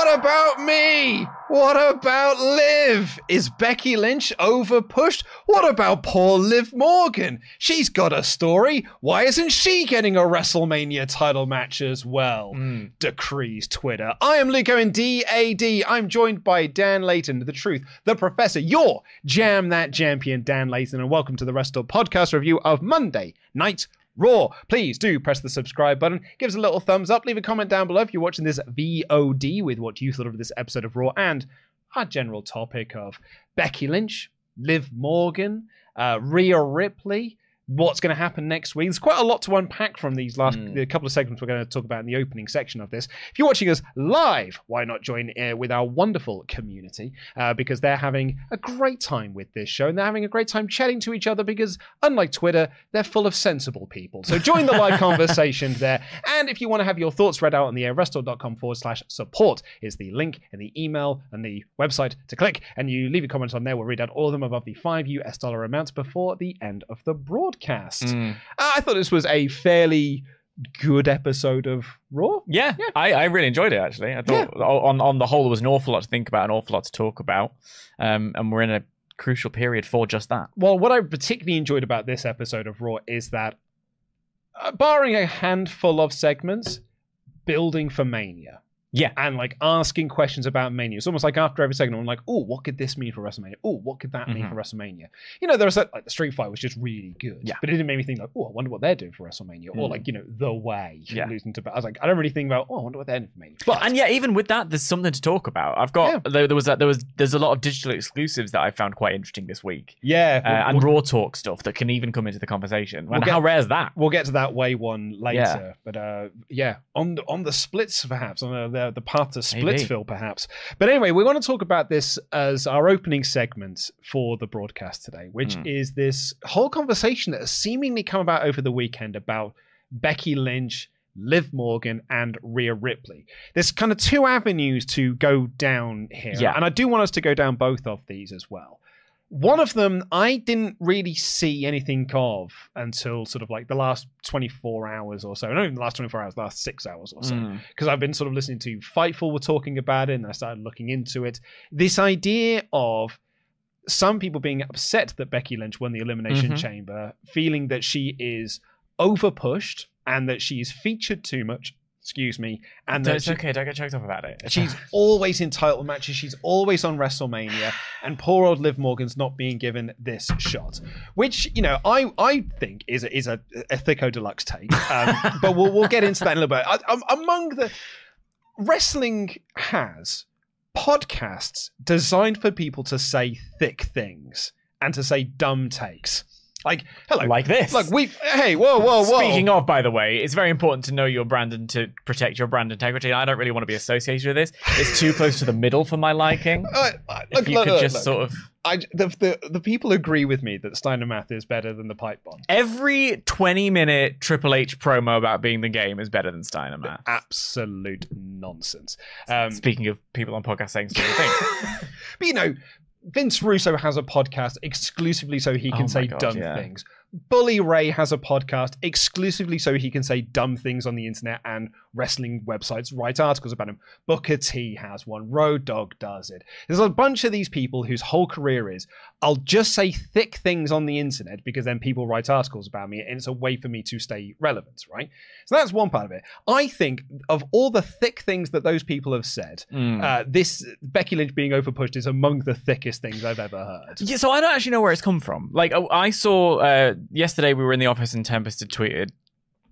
What about me? What about Liv? Is Becky Lynch overpushed? What about poor Liv Morgan? She's got a story. Why isn't she getting a WrestleMania title match as well? Hmm. Decrees Twitter. I am Luke Owen, DAD. I'm joined by Dan Layton, the truth, the professor, your Jam That Champion, Dan Layton, and welcome to the Wrestle Podcast review of Monday Night Raw. Please do press the subscribe button, give us a little thumbs up, leave a comment down below if you're watching this VOD with what you thought of this episode of Raw and our general topic of Becky Lynch, Liv Morgan, uh, Rhea Ripley. What's going to happen next week? There's quite a lot to unpack from these last the couple of segments we're going to talk about in the opening section of this. If you're watching us live, why not join uh, with our wonderful community? Uh, because they're having a great time with this show and they're having a great time chatting to each other because, unlike Twitter, they're full of sensible people. So join the live conversation there. And if you want to have your thoughts read out on the air, wrestletalk.com forward slash support is the link in the email and the website to click. And you leave a comment on there. We'll read out all of them above the five US dollar amount before the end of the broadcast. Uh, I thought this was a fairly good episode of Raw. Yeah, I, I really enjoyed it actually. I thought on on the whole there was an awful lot to think about, an awful lot to talk about, um, and we're in a crucial period for just that. Well, what I particularly enjoyed about this episode of Raw is that, uh, barring a handful of segments, building for Mania. Yeah. And like asking questions about Mania. It's almost like after every segment, I'm like, oh, what could this mean for WrestleMania? Oh, what could that mean for WrestleMania? You know, there was like the Street Fight was just really good. Yeah. But it didn't make me think like, oh, I wonder what they're doing for WrestleMania. Or Mm. like, you know, The Way. Yeah. Losing to I was like, I don't really think about, oh, I wonder what they're doing for Mania. But And yeah, even with that, there's something to talk about. I've got there, there was a, there was there's a lot of digital exclusives that I found quite interesting this week, yeah. uh, we'll- and we'll- raw talk stuff that can even come into the conversation. We'll and get- how rare is that? We'll get to that way one later, Yeah. but uh, yeah, on the, on the splits perhaps on the the, the path to Maybe. Splitsville perhaps. But anyway, we want to talk about this as our opening segment for the broadcast today, which Hmm. is this whole conversation that has seemingly come about over the weekend about Becky Lynch. Liv Morgan and Rhea Ripley. There's kind of two avenues to go down here. Yeah. And I do want us to go down both of these as well. One of them I didn't really see anything of until sort of like the last 24 hours or so. Not even the last 24 hours, the last six hours or so. Mm. Because I've been sort of listening to Fightful were talking about it and I started looking into it. This idea of some people being upset that Becky Lynch won the Elimination Mhm. Chamber, feeling that she is overpushed and that she is featured too much. Excuse me. And that it's she- okay. Don't get choked up about it. She's always in title matches. She's always on WrestleMania, and poor old Liv Morgan's not being given this shot, which you know I I think is a, is a, a thicko deluxe take. Um, but we'll we'll get into that in a little bit. I, um, among the wrestling has podcasts designed for people to say thick things and to say dumb takes. Like hello, like this. Look, we hey whoa whoa whoa. Speaking of, by the way, it's very important to know your brand and to protect your brand integrity. I don't really want to be associated with this. It's too close to the middle for my liking. Uh, uh, if you look, could look, just look. sort of I, the, the the people agree with me that Steiner Math is better than the pipe bomb. every 20 minute Triple H promo about being the game is better than Steiner Math. Absolute nonsense. Um, Speaking of people on podcasts saying stupid things. but you know, Vince Russo has a podcast exclusively so he can Oh say God, dumb yeah. things. Bully Ray has a podcast exclusively so he can say dumb things on the internet and wrestling websites write articles about him. Booker T has one. Road Dog does it. There's a bunch of these people whose whole career is I'll just say thick things on the internet because then people write articles about me and it's a way for me to stay relevant, right? So that's one part of it. I think of all the thick things that those people have said, Mm. uh, this Becky Lynch being overpushed is among the thickest things I've ever heard. Yeah, so I don't actually know where it's come from. Like, oh, I saw uh, yesterday we were in the office and Tempest had tweeted.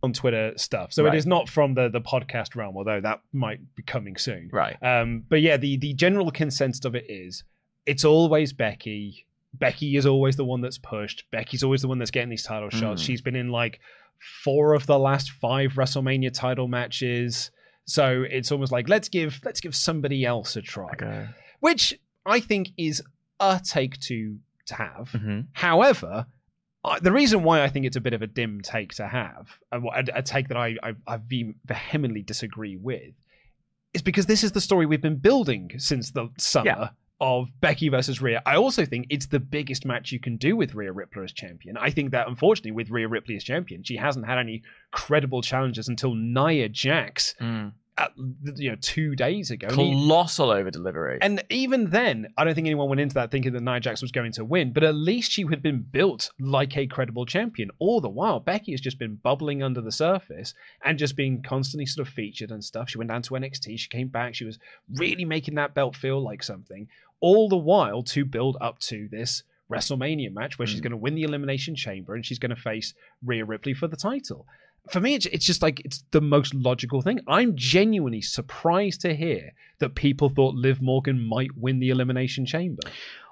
on Twitter stuff. So Right. it is not from the the podcast realm, although that might be coming soon. Right. Um, but yeah, the the general consensus of it is it's always Becky. Becky is always the one that's pushed. Becky's always the one that's getting these title shots. Mm. She's been in like four of the last five WrestleMania title matches. So it's almost like let's give let's give somebody else a try, a, which I think is a take to to have. Mhm. However, I, the reason why I think it's a bit of a dim take to have, a, a take that I, I, I vehemently disagree with, is because this is the story we've been building since the summer Yeah. of Becky versus Rhea. I also think it's the biggest match you can do with Rhea Ripley as champion. I think that unfortunately, with Rhea Ripley as champion, she hasn't had any credible challenges until Nia Jax, Mm. At, you know, two days ago. Colossal over delivery. and even then, I don't think anyone went into that thinking that Nia Jax was going to win, but at least she had been built like a credible champion. All the while, Becky has just been bubbling under the surface and just being constantly sort of featured and stuff. She went down to NXT, she came back, she was really making that belt feel like something. All the while to build up to this WrestleMania match where she's Mm. going to win the Elimination Chamber and she's going to face Rhea Ripley for the title. For me, it's, it's just like it's the most logical thing. I'm genuinely surprised to hear that people thought Liv Morgan might win the Elimination Chamber.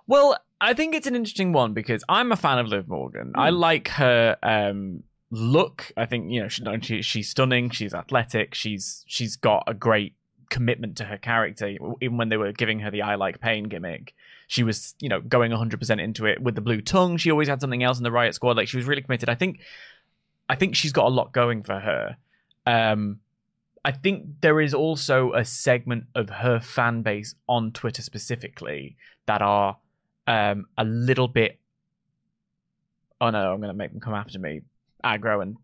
Well, I think it's an interesting one because I'm a fan of Liv Morgan. I Hmm. like her um, look. I think you know she, she, she's stunning. She's athletic. She's she's got a great commitment to her character. Even when they were giving her the "I like pain" gimmick, she was you know going 100 percent into it with the blue tongue. She always had something else in the Riot Squad. Like she was really committed. I think I think she's got a lot going for her. Um, I think there is also a segment of her fan base on Twitter specifically that are um, a little bit. Oh no, I'm going to make them come after me, aggro and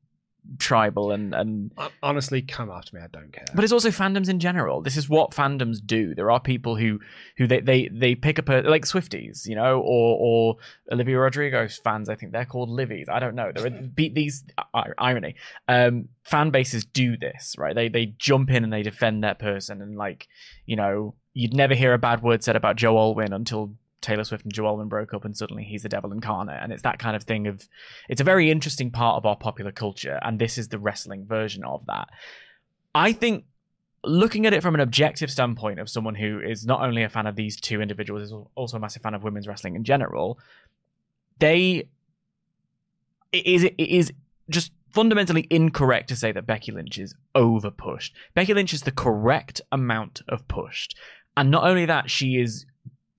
tribal and and. Honestly, come after me. I don't care. But it's also fandoms in general. This is what fandoms do. There are people who who they they, they pick up a, like Swifties, you know, or or Olivia Rodrigo's fans. I think they're called Livies. I don't know. There are these irony. Um, fan bases do this, right? They they jump in and they defend their person, and like you know, you'd never hear a bad word said about Joe Alwyn until Taylor Swift and Joe Alwyn broke up, and suddenly he's the devil incarnate. And it's that kind of thing of it's a very interesting part of our popular culture, and this is the wrestling version of that. I think looking at it from an objective standpoint of someone who is not only a fan of these two individuals, is also a massive fan of women's wrestling in general, they it is it is just fundamentally incorrect to say that Becky Lynch is over pushed. Becky Lynch is the correct amount of pushed. And not only that, she is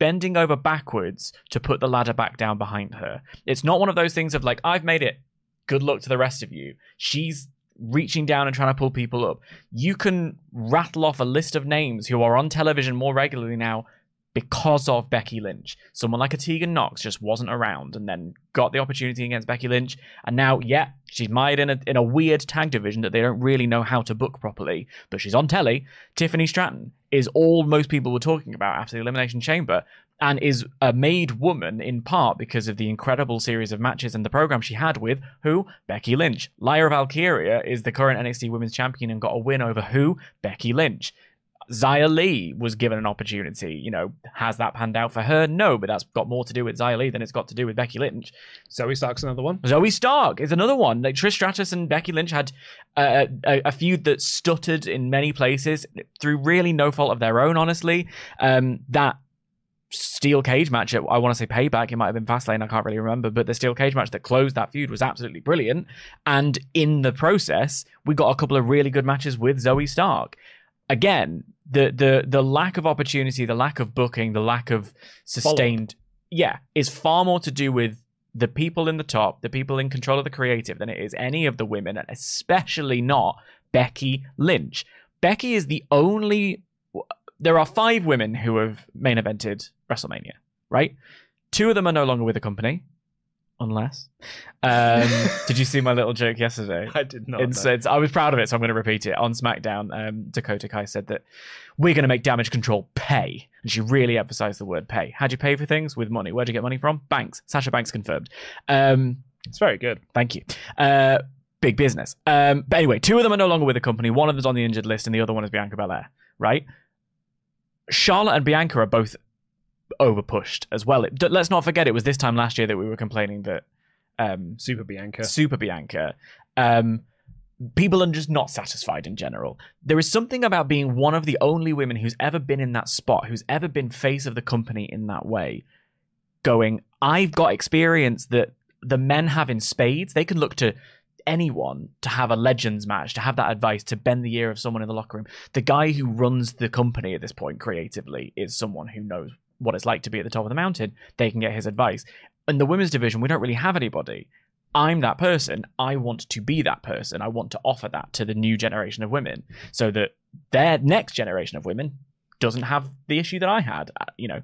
bending over backwards to put the ladder back down behind her. It's not one of those things of like, I've made it. Good luck to the rest of you. She's reaching down and trying to pull people up. You can rattle off a list of names who are on television more regularly now because of Becky Lynch. Someone like a Tegan Knox just wasn't around and then got the opportunity against Becky Lynch. And now, yeah, she's mired in a, in a weird tag division that they don't really know how to book properly, but she's on telly. Tiffany Stratton is all most people were talking about after the Elimination Chamber and is a made woman in part because of the incredible series of matches and the program she had with who? Becky Lynch. Lyra Valkyria is the current NXT Women's Champion and got a win over who? Becky Lynch. Xia Li was given an opportunity. You know, has that panned out for her? No, but that's got more to do with Xia Li than it's got to do with Becky Lynch. Zoey Stark's another one. Zoey Stark is another one. Like Trish Stratus and Becky Lynch had uh, a, a feud that stuttered in many places through really no fault of their own. Honestly, um, that steel cage match at I want to say Payback. It might have been Fastlane. I can't really remember, but the steel cage match that closed that feud was absolutely brilliant. And in the process, we got a couple of really good matches with Zoey Stark. Again, the the the lack of opportunity, the lack of booking, the lack of sustained, yeah, is far more to do with the people in the top, the people in control of the creative, than it is any of the women, and especially not Becky Lynch. Becky is the only. There are five women who have main evented WrestleMania, right? Two of them are no longer with the company, unless. Um, did you see my little joke yesterday? I did not. It's, it's, I was proud of it, so I'm going to repeat it. On SmackDown, um, Dakota Kai said that we're going to make damage control pay. And she really emphasized the word pay. How'd you pay for things? With money. Where'd you get money from? Banks. Sasha Banks confirmed. Um, It's very good. Thank you. Uh, big business. Um, but anyway, two of them are no longer with the company. One of them's on the injured list, and the other one is Bianca Belair. Right? Charlotte and Bianca are both overpushed as well. It, let's not forget, it was this time last year that we were complaining that um, Super Bianca. Super Bianca. Um, people are just not satisfied in general. There is something about being one of the only women who's ever been in that spot, who's ever been face of the company in that way, going, I've got experience that the men have in spades. They can look to anyone to have a legends match, to have that advice, to bend the ear of someone in the locker room. The guy who runs the company at this point creatively is someone who knows what it's like to be at the top of the mountain. They can get his advice. In the women's division, we don't really have anybody. I'm that person. I want to be that person. I want to offer that to the new generation of women so that their next generation of women doesn't have the issue that I had. Uh, You know,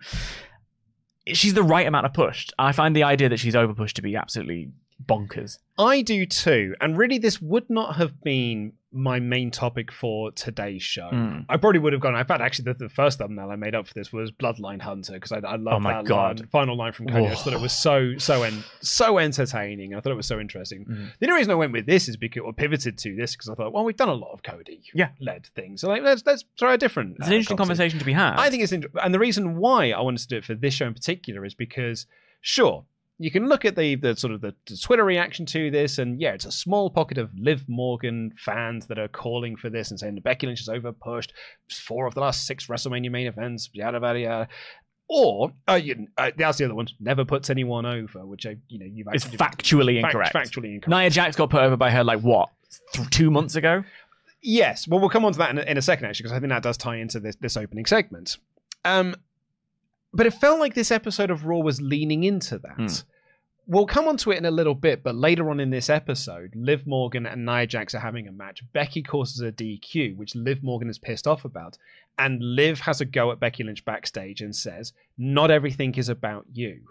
she's the right amount of pushed. I find the idea that she's overpushed to be absolutely bonkers. I do too. And really, this would not have been my main topic for today's show. Mm. I probably would have gone. In fact, actually, the, the first thumbnail I made up for this was Bloodline Hunter because I, I love Oh my that God. line- final line from Cody. I just thought it was so so en- so entertaining. I thought it was so interesting. Mm. The only reason I went with this is because or pivoted to this because I thought, well, we've done a lot of Cody Yeah. led things, so like let's let's try a different. It's an uh, interesting conversation to be had. I think it's interesting, and the reason why I wanted to do it for this show in particular is because, sure, you can look at the the sort of the, the Twitter reaction to this, and yeah, it's a small pocket of Liv Morgan fans that are calling for this and saying that Becky Lynch is overpushed. Four of the last six WrestleMania main events, yada yada yada. Or uh, you, uh, that's the other one. Never puts anyone over, which I, you know, you've it's actually factually fact- incorrect. factually incorrect. Nia Jax got put over by her like what th- two months ago. Yes. Well, we'll come on to that in a, in a second, actually, because I think that does tie into this, this opening segment. Um, but it felt like this episode of Raw was leaning into that. Hmm. We'll come on to it in a little bit, but later on in this episode, Liv Morgan and Nia Jax are having a match. Becky causes a DQ, which Liv Morgan is pissed off about. And Liv has a go at Becky Lynch backstage and says, Not everything is about you.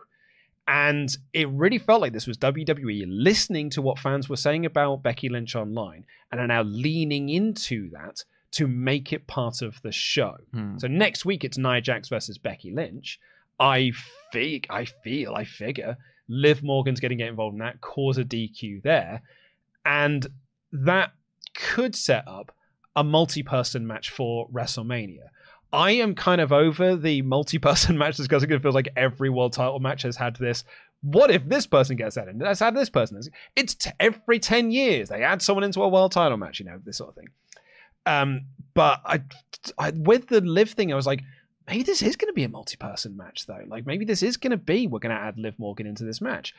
And it really felt like this was WWE listening to what fans were saying about Becky Lynch online and are now leaning into that to make it part of the show. Hmm. So next week it's Nia Jax versus Becky Lynch. I feel, I feel, I figure Liv Morgan's going to get involved in that, cause a DQ there, and that could set up a multi-person match for WrestleMania. I am kind of over the multi-person matches because it feels like every world title match has had this. What if this person gets added? Let's add this person. It's t- every ten years they add someone into a world title match. You know this sort of thing. Um, but I, I with the live thing, I was like, maybe this is going to be a multi-person match though. Like maybe this is going to be we're going to add Liv Morgan into this match.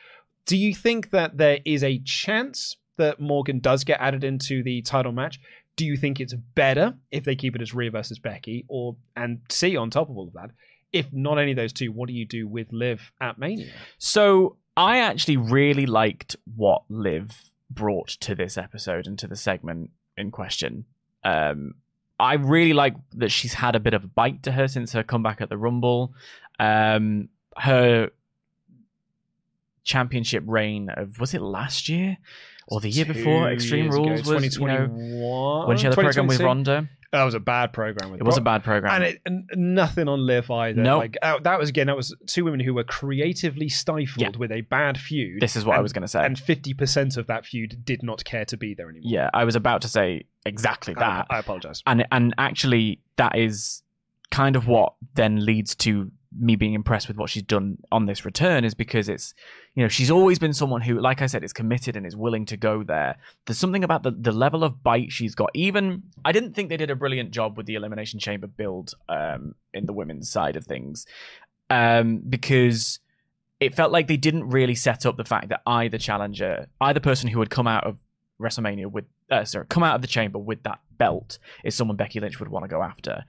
Do you think that there is a chance that Morgan does get added into the title match? Do you think it's better if they keep it as Rhea versus Becky, or and C on top of all of that? If not any of those two, what do you do with Liv at Mania? So I actually really liked what Liv brought to this episode and to the segment in question. Um, I really like that she's had a bit of a bite to her since her comeback at the Rumble. Um, her championship reign of was it last year or the year before? Extreme years ago, Rules was you know 2021. when she had a program with 2022? Ronda. That was a bad program. With It was a bad program. and, it, and nothing on Liv either. Nope. Like uh, that was again, that was two women who were creatively stifled Yeah. with a bad feud. this is what I was going to say. And fifty percent of that feud did not care to be there anymore. yeah, I was about to say exactly I, that. I apologize. and and actually that is kind of what then leads to me being impressed with what she's done on this return is because it's you know she's always been someone who like i said is committed and is willing to go there there's something about the, the level of bite she's got even i didn't think they did a brilliant job with the elimination chamber build um in the women's side of things um because it felt like they didn't really set up the fact that either challenger either person who would come out of wrestlemania with uh, sorry come out of the chamber with that belt is someone becky lynch would want to go after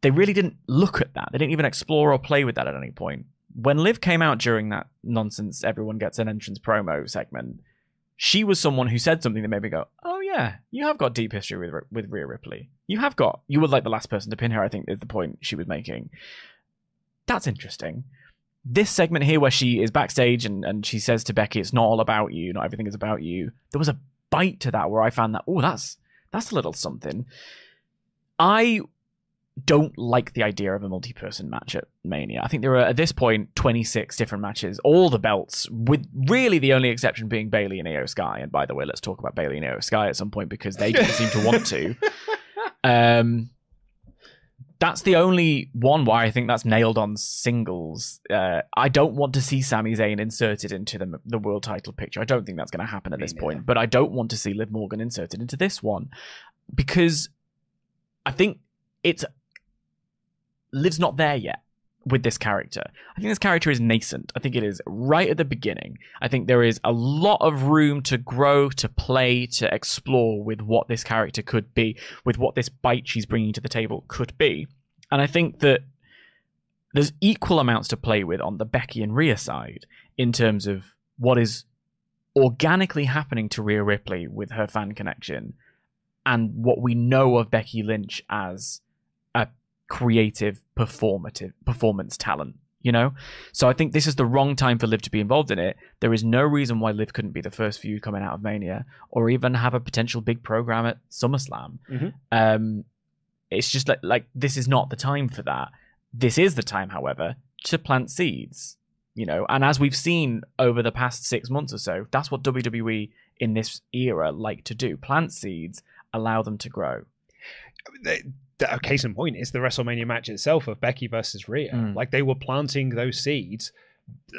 they really didn't look at that. They didn't even explore or play with that at any point. When Liv came out during that nonsense, everyone gets an entrance promo segment. She was someone who said something that made me go, "Oh yeah, you have got deep history with with Rhea Ripley. You have got. You were like the last person to pin her. I think is the point she was making. That's interesting. this segment here where she is backstage and, and she says to Becky, "It's not all about you. Not everything is about you." There was a bite to that where I found that, oh, that's that's a little something. I don't like the idea of a multi-person match at Mania. I think there are at this point 26 different matches, all the belts, with really the only exception being Bayley and Iyo Sky. And by the way, let's talk about Bayley and Iyo Sky at some point because they don't seem to want to. Um, that's the only one why I think that's nailed on singles. Uh, I don't want to see Sami Zayn inserted into the the world title picture. I don't think that's going to happen at Me this neither. point. But I don't want to see Liv Morgan inserted into this one because I think it's Liv's not there yet with this character. I think this character is nascent. I think it is right at the beginning. I think there is a lot of room to grow, to play, to explore with what this character could be, with what this bite she's bringing to the table could be. And I think that there's equal amounts to play with on the Becky and Rhea side in terms of what is organically happening to Rhea Ripley with her fan connection and what we know of Becky Lynch as a creative performative performance talent you know? So i think this is the wrong time for liv to be involved in it. There is no reason why liv couldn't be the first feud coming out of mania or even have a potential big program at summerslam. Mhm. um it's just like like this is not the time for that. This is the time however to plant seeds you know? And as we've seen over the past six months or so that's what wwe in this era like to do. Plant seeds allow them to grow. They, the, a case in point is the WrestleMania match itself of Becky versus Rhea. Mm. Like they were planting those seeds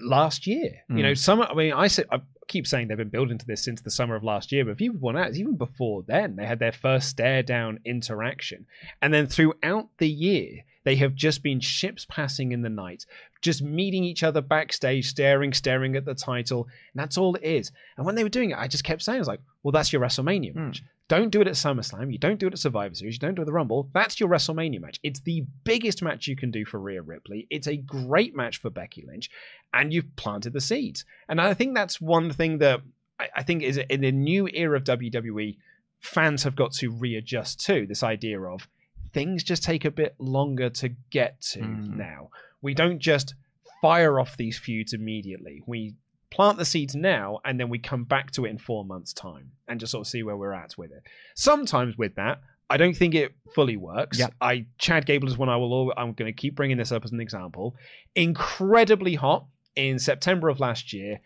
last year. You Mm. know, some. I mean, I say I keep saying they've been building to this since the summer of last year, but if you want out, even before then, they had their first stare down interaction, and then throughout the year. They have just been ships passing in the night, just meeting each other backstage, staring, staring at the title. And that's all it is. And when they were doing it, I just kept saying, I was like, well, that's your WrestleMania Hmm. match. Don't do it at SummerSlam. You don't do it at Survivor Series. You don't do it at the Rumble. That's your WrestleMania match. It's the biggest match you can do for Rhea Ripley. It's a great match for Becky Lynch, and you've planted the seeds. And I think that's one thing that I, I think is in the new era of WWE, fans have got to readjust to this idea of things just take a bit longer to get to Mm. now. We don't just fire off these feuds immediately. We plant the seeds now and then we come back to it in four months' time and just sort of see where we're at with it. Sometimes with that, I don't think it fully works. Yep. I Chad Gable is one I will. al- I'm going to keep bringing this up as an example. Incredibly hot in September of last year.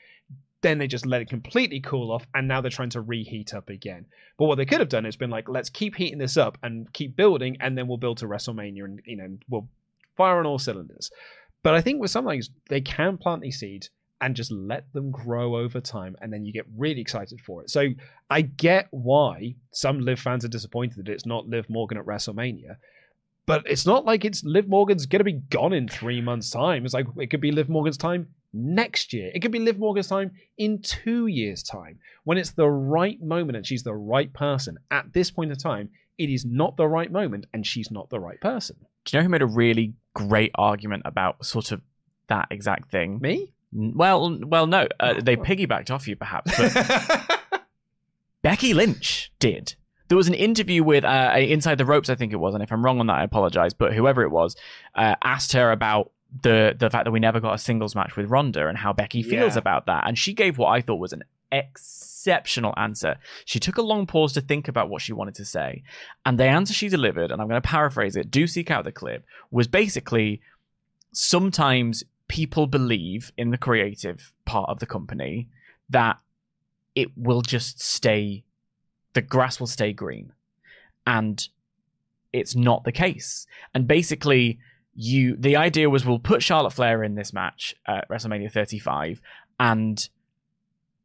Then they just let it completely cool off, and now they're trying to reheat up again. But what they could have done is been like, let's keep heating this up and keep building, and then we'll build to WrestleMania, and you know we'll fire on all cylinders. But I think with some things they can plant these seeds and just let them grow over time, and then you get really excited for it. So I get why some Liv fans are disappointed that it's not Liv Morgan at WrestleMania. But it's not like it's Liv Morgan's to be gone in three months' time. It's like it could be Liv Morgan's time next year. It could be Liv Morgan's time in two years' time when it's the right moment and she's the right person. At this point in time, it is not the right moment and she's not the right person. do you know who made a really great argument about sort of that exact thing Me? Well well no uh, they piggybacked off you perhaps but Becky Lynch did. There was an interview with uh, Inside the Ropes, I think it was, and if I'm wrong on that, I apologize. But whoever it was uh, asked her about the the fact that we never got a singles match with Ronda and how Becky feels Yeah. about that, and she gave what I thought was an exceptional answer. She took a long pause to think about what she wanted to say, and the answer she delivered, and I'm going to paraphrase it. Do seek out the clip. Was basically sometimes people believe in the creative part of the company that it will just stay the grass will stay green and it's not the case and basically you the idea was we'll put charlotte flair in this match at wrestlemania 35 and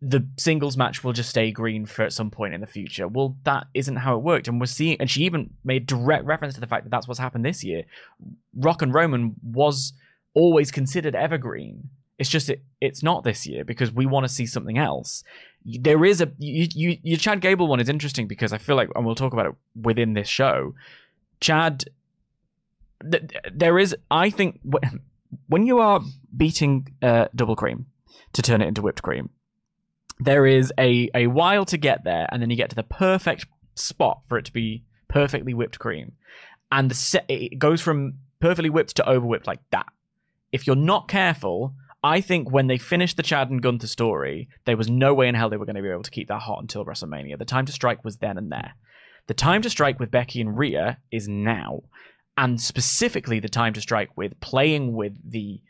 the singles match will just stay green for at some point in the future. Well that isn't how it worked and we're seeing and she even made direct reference to the fact that that's what's happened this year. Rock and roman was always considered evergreen. It's just it, it's not this year because we want to see something else. There is a you, you your Chad Gable one is interesting because I feel like and we'll talk about it within this show. Chad, th- there is I think wh- when you are beating uh, double cream to turn it into whipped cream, there is a a while to get there, and then you get to the perfect spot for it to be perfectly whipped cream, and the se- it goes from perfectly whipped to over whipped like that. If you're not careful, I think when they finished the Chad and Gunther story, there was no way in hell they were going to be able to keep that hot until WrestleMania. The time to strike was then and there. The time to strike with Becky and Rhea is now. And specifically the time to strike with playing with the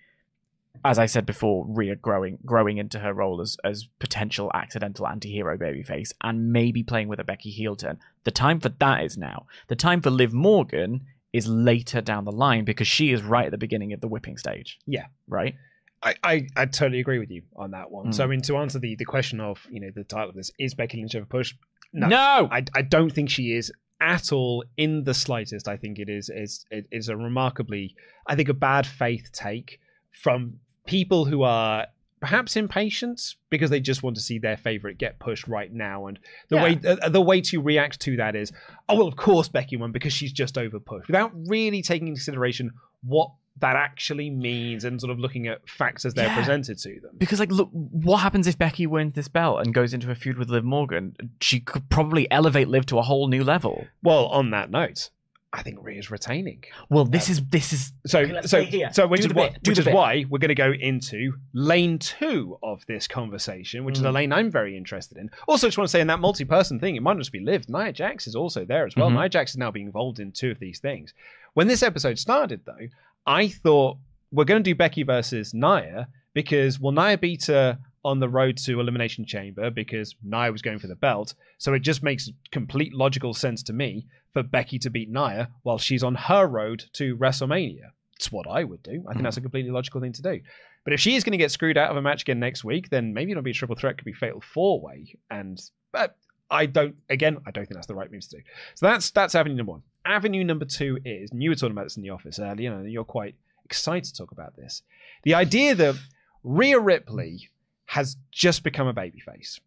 as I said before, Rhea growing growing into her role as as potential accidental anti-hero babyface and maybe playing with a Becky heel turn. The time for that is now. The time for Liv Morgan is later down the line because she is right at the beginning of the whipping stage. Yeah. Right? I, I, I totally agree with you on that one. Mm. So I mean to answer the, the question of, you know, the title of this, is Becky Lynch ever push? No. No. I, I don't think she is at all in the slightest. I think it is is it is a remarkably I think a bad faith take from people who are perhaps impatient because they just want to see their favorite get pushed right now and the Yeah. way uh, the way to react to that is oh well of course Becky won because she's just over pushed without really taking into consideration what that actually means and sort of looking at facts as they're Yeah. presented to them Because like look what happens if Becky wins this belt and goes into a feud with Liv Morgan? She could probably elevate Liv to a whole new level. well on that note I think Rhea's retaining Well, this is this is So, Okay, so, so, which Do is the why, bit, do which is bit. why we're going to go into lane two of this conversation, which is a Mm. lane I'm very interested in. Also, just want to say in that multi-person thing, it might not just be Liv. Nia Jax is also there as well. Mhm. Nia Jax is now being involved in two of these things. When this episode started, though, I thought we're going to do Becky versus Nia because well, Nia beat her on the road to Elimination Chamber because Nia was going for the belt. So it just makes complete logical sense to me for Becky to beat Nia while she's on her road to WrestleMania. It's what I would do. I think hmm. that's a completely logical thing to do. But if she is going to get screwed out of a match again next week, then maybe it'll be a triple threat, could be fatal four way. And but I don't again, I don't think that's the right move to do. So that's that's avenue number one. Avenue number two is, and you were talking about this in the office earlier, and you're quite excited to talk about this. The idea that Rhea Ripley has just become a babyface.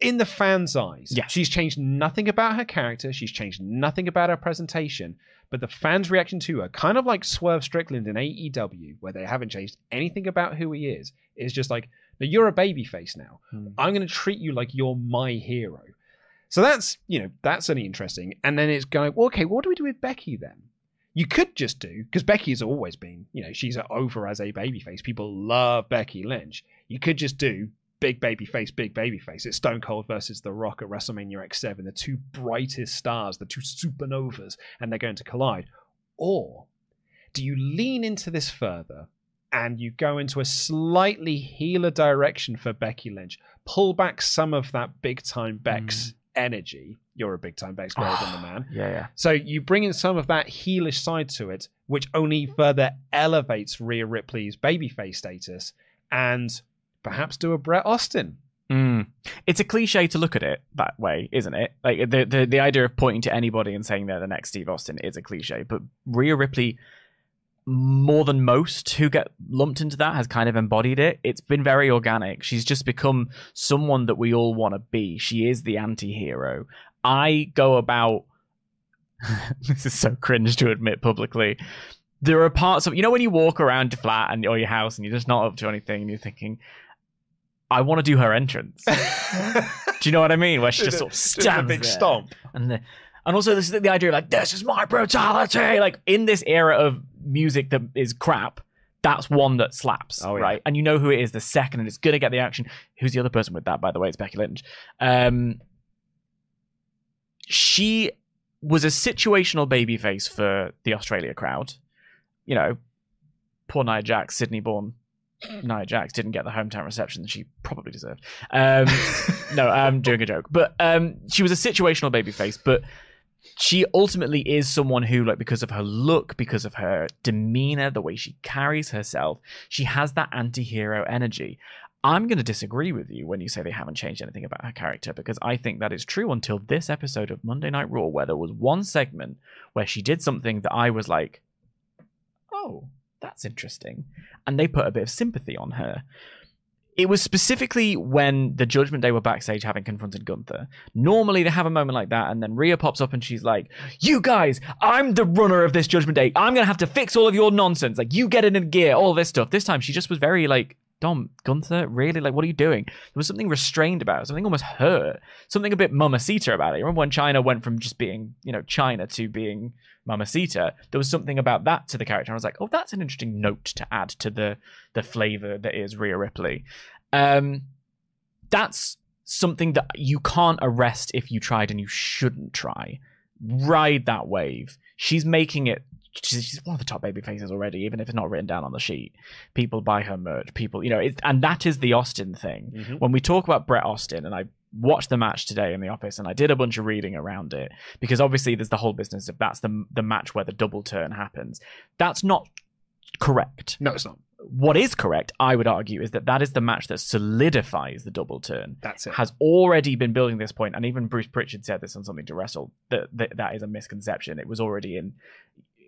In the fans' eyes, Yeah. she's changed nothing about her character. She's changed nothing about her presentation. But the fans' reaction to her, kind of like Swerve Strickland in AEW, where they haven't changed anything about who he is, is just like, no, you're a babyface now. Hmm. I'm going to treat you like you're my hero. So that's, you know, that's only interesting. And then it's going, well, okay, what do we do with Becky then? You could just do, because Becky has always been, you know, she's over as a babyface. People love Becky Lynch. You could just do big baby face, big baby face. It's Stone Cold versus The Rock at WrestleMania X7, the two brightest stars, the two supernovas, and they're going to collide. Or do you lean into this further and you go into a slightly healer direction for Becky Lynch? Pull back some of that big time Bex energy. You're a big time Bex girl than the man. Yeah, yeah. So you bring in some of that heelish side to it, which only further elevates Rhea Ripley's babyface status, and perhaps do a Bret Austin. Mm. It's a cliche to look at it that way, isn't it? Like the, the the idea of pointing to anybody and saying they're the next Steve Austin is a cliche, but Rhea Ripley, more than most who get lumped into that, has kind of embodied it. It's been very organic. She's just become someone that we all want to be. She is the anti-hero. I go about. this is so cringe to admit publicly. There are parts of you know when you walk around your flat and or your house and you're just not up to anything and you're thinking, I want to do her entrance. Do you know what I mean? Where she just sort of stands big stomp. and the, and also this is the idea of like this is my brutality. Like in this era of music that is crap, that's one that slaps, Oh, yeah. right? And you know who it is the second, and it's gonna get the action. Who's the other person with that? By the way, it's Becky Lynch. Um, she was a situational babyface for the Australia crowd. You know, poor Nia Jax, Sydney born Nia Jax didn't get the hometown reception that she probably deserved. Um, no, I'm doing a joke. But um, she was a situational babyface, but she ultimately is someone who, like, because of her look, because of her demeanor, the way she carries herself, she has that anti hero energy. I'm going to disagree with you when you say they haven't changed anything about her character because I think that is true until this episode of Monday Night Raw, where there was one segment where she did something that I was like, oh, that's interesting. And they put a bit of sympathy on her. It was specifically when the Judgment Day were backstage having confronted Gunther. Normally they have a moment like that, and then Rhea pops up and she's like, You guys, I'm the runner of this Judgment Day. I'm gonna have to fix all of your nonsense. Like, you get it in gear, all this stuff. This time she just was very like Dom, Gunther, really? Like, what are you doing? There was something restrained about it, something almost hurt, something a bit Mamacita about it. Remember when Chyna went from just being, you know, Chyna to being Mamacita? There was something about that to the character. I was like, oh, that's an interesting note to add to the the flavor that is Rhea Ripley. Um, that's something that you can't arrest if you tried and you shouldn't try. Ride that wave. She's making it she's, one of the top baby faces already, even if it's not written down on the sheet. People buy her merch. People, you know, it, and that is the Austin thing. Mm-hmm. When we talk about Bret Austin, and I watched the match today in the office, and I did a bunch of reading around it because obviously there's the whole business of that's the the match where the double turn happens. That's not correct. No, it's not. What is correct, I would argue, is that that is the match that solidifies the double turn That's it. has already been building this point, and even Bruce Pritchard said this on something to wrestle that, that that is a misconception. It was already in,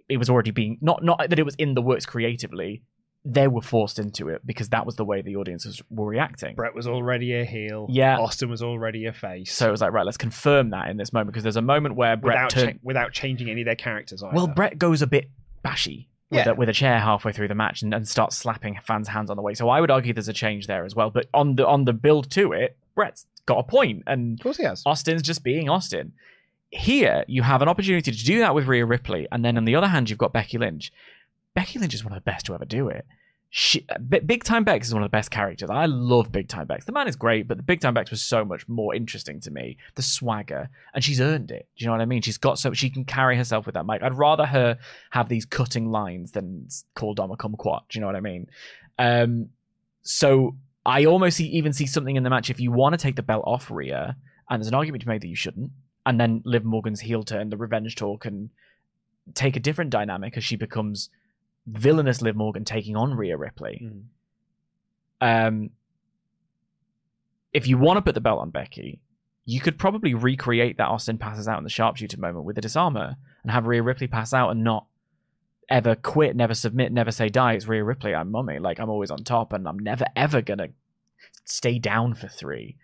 it was already being not not that it was in the works creatively. They were forced into it because that was the way the audiences were reacting. Bret was already a heel. Yeah. Austin was already a face. So it was like, right, let's confirm that in this moment because there's a moment where Bret without turn- cha- without changing any of their characters. Either. well, Bret goes a bit bashy with, Yeah. a, with a chair halfway through the match and, and starts slapping fans' hands on the way. So I would argue there's a change there as well. But on the on the build to it, Bret's got a point, and of course he has. Austin's just being Austin. Here, you have an opportunity to do that with Rhea Ripley, and then on the other hand, you've got Becky Lynch. Becky Lynch is one of the best to ever do it. She, B- Big Time Bex is one of the best characters. I love Big Time Bex. The man is great, but the Big Time Bex was so much more interesting to me. The swagger, and she's earned it. Do you know what I mean? She's got so she can carry herself with that mic. I'd rather her have these cutting lines than call Dom a kumquat. Do you know what I mean? Um, so I almost see, even see something in the match if you want to take the belt off Rhea, and there's an argument to be made that you shouldn't, and then Liv Morgan's heel turn, the revenge talk, and take a different dynamic as she becomes villainous Liv Morgan taking on Rhea Ripley. Mm. Um, if you want to put the belt on Becky, you could probably recreate that Austin passes out in the sharpshooter moment with the Dis-arm-her and have Rhea Ripley pass out and not ever quit, never submit, never say die. It's Rhea Ripley. I'm Mami. Like I'm always on top, and I'm never ever gonna stay down for three.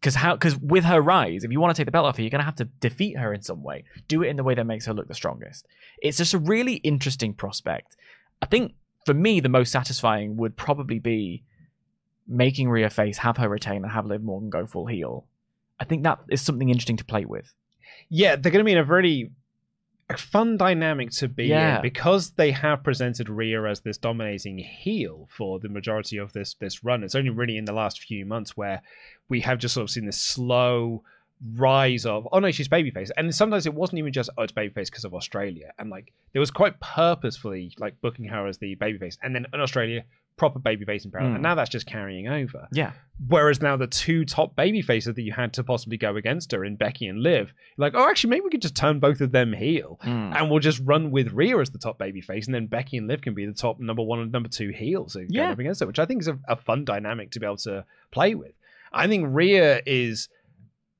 Because how? Because with her rise, if you want to take the belt off her, you're gonna have to defeat her in some way. Do it in the way that makes her look the strongest. It's just a really interesting prospect. I think for me, the most satisfying would probably be making Rhea face, have her retain, and have Liv Morgan go full heel. I think that is something interesting to play with. Yeah, they're going to be in a very a fun dynamic to be Yeah. in because they have presented Rhea as this dominating heel for the majority of this this run. It's only really in the last few months where we have just sort of seen this slow rise of oh no she's babyface and sometimes it wasn't even just oh it's babyface because of australia and like there was quite purposefully like booking her as the babyface and then in australia proper babyface in parallel Mm. and now that's just carrying over Yeah. Whereas now the two top baby faces that you had to possibly go against her in Becky and Liv, like, oh, actually, maybe we could just turn both of them heel Mm. and we'll just run with Rhea as the top baby face, and then Becky and Liv can be the top number one and number two heels Yeah. up against her, which I think is a, a fun dynamic to be able to play with. I think Rhea is.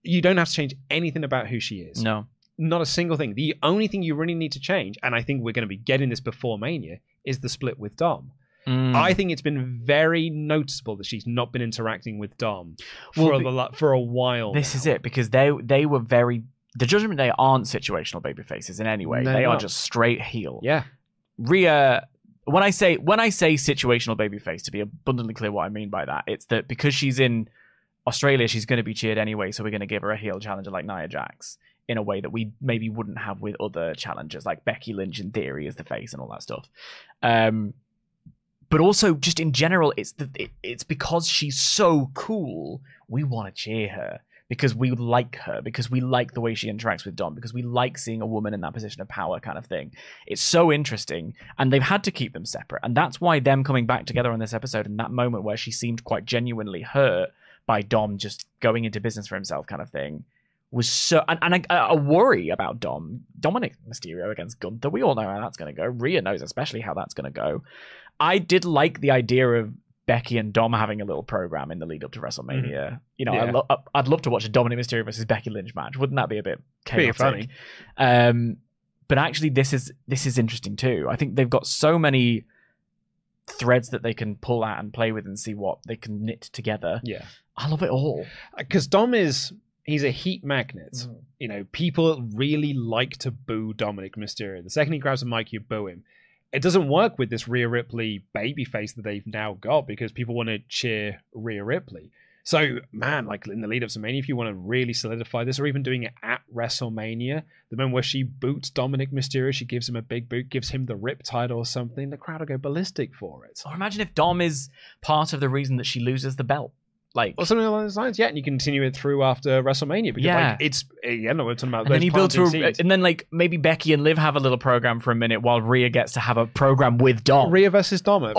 You don't have to change anything about who she is. No. Not a single thing. The only thing you really need to change, and I think we're going to be getting this before Mania, is the split with Dom. Mm. I think it's been very noticeable that she's not been interacting with Dom for, be- a, for a while. This now. is it because they they were very. The Judgment Day aren't situational baby faces in any way. No, they are just straight heel. Yeah. Rhea, when I say when I say situational babyface, to be abundantly clear what I mean by that, it's that because she's in Australia, she's going to be cheered anyway, so we're going to give her a heel challenger like Nia Jax in a way that we maybe wouldn't have with other challengers, like Becky Lynch in theory is the face and all that stuff. Um, but also just in general, it's the it, it's because she's so cool, we want to cheer her because we like her, because we like the way she interacts with Dom, because we like seeing a woman in that position of power, kind of thing. It's so interesting, and they've had to keep them separate, and that's why them coming back together on this episode in that moment where she seemed quite genuinely hurt by Dom just going into business for himself, kind of thing, was so. And, and a, a worry about Dom, Dominic Mysterio against Gunther. We all know how that's going to go. Rhea knows especially how that's going to go. I did like the idea of Becky and Dom having a little program in the lead up to WrestleMania. You know, I Yeah. lo- I'd love to watch a Dominic Mysterio versus Becky Lynch match. Wouldn't that be a bit chaotic? funny. Um, but actually, this is this is interesting too. I think they've got so many threads that they can pull out and play with and see what they can knit together. Yeah. I love it all. Because Dom is. He's a heat magnet. Mm-hmm. You know, people really like to boo Dominic Mysterio. The second he grabs a mic, you boo him. it doesn't work with this Rhea Ripley baby face that they've now got because people want to cheer Rhea Ripley. So, man, like in the lead up to Mania, if you want to really solidify this, or even doing it at WrestleMania, the moment where she boots Dominic Mysterio, she gives him a big boot, gives him the Riptide or something, the crowd will go ballistic for it. Or imagine if Dom is part of the reason that she loses the belt. Like, Or something along those lines, yeah, and you continue it through after WrestleMania because Yeah. like it's again, we're talking about and then you build to, a, and then like maybe Becky and Liv have a little program for a minute while Rhea gets to have a program with Dom. Rhea versus Dom. oh,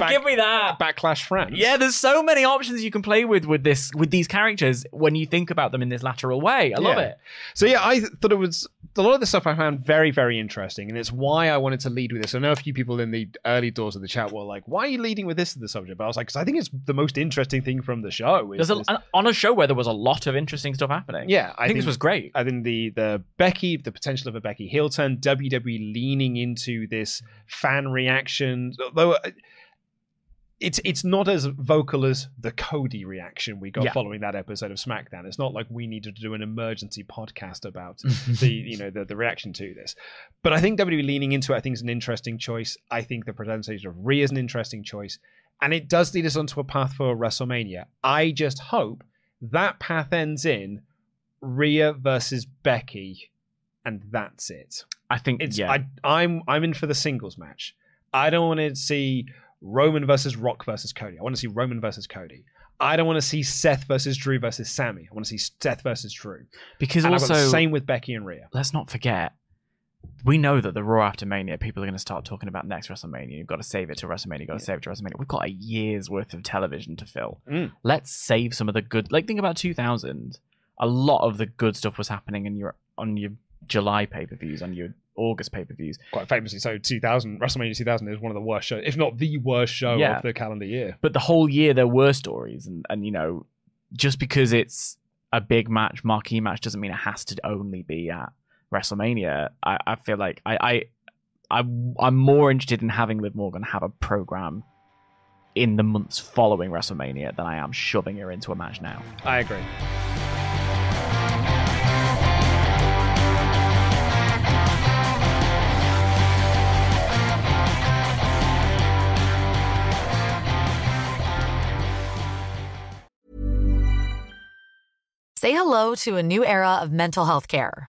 Back- give me that. Backlash France. Yeah, there's so many options you can play with with this with these characters when you think about them in this lateral way. I love Yeah. it. So yeah, I thought it was a lot of the stuff I found very, very interesting, and it's why I wanted to lead with this. I know a few people in the early doors of the chat were like, "Why are you leading with this as the subject?" But I was like, "Because I think it's the most interesting thing from the show." is There's a, on a show where there was a lot of interesting stuff happening. yeah, I, think, this was great. I think the the Becky, the potential of a Becky heel turn, WWE leaning into this fan reaction, though. uh, It's it's not as vocal as the Cody reaction we got Yeah. following that episode of SmackDown. It's not like we needed to do an emergency podcast about the you know the, the reaction to this. But I think WWE leaning into it, I think is an interesting choice. I think the presentation of Rhea is an interesting choice, and it does lead us onto a path for WrestleMania. I just hope that path ends in Rhea versus Becky, and that's it. I think It's yeah. I, I'm I'm in for the singles match. I don't want to see Roman versus Rock versus Cody. I want to see Roman versus Cody. I don't want to see Seth versus Drew versus Sami. I want to see Seth versus Drew. because and also the same with Becky and Rhea. let's not forget we know that the Raw after Mania, people are going to start talking about next WrestleMania. You've got to save it to WrestleMania. You've got to save it to WrestleMania. We've got a year's worth of television to fill. Mm. Let's save some of the good. Like think about 2000. A lot of the good stuff was happening in your on your July pay per views, on your August pay per views. Quite famously, so 2000 WrestleMania 2000 is one of the worst shows, if not the worst show Yeah. of the calendar year. But the whole year there were stories, and and you know, just because it's a big match, marquee match, doesn't mean it has to only be at WrestleMania. I, I feel like I, I I I'm more interested in having Liv Morgan have a program in the months following WrestleMania than I am shoving her into a match now. I agree. Say hello to a new era of mental health care.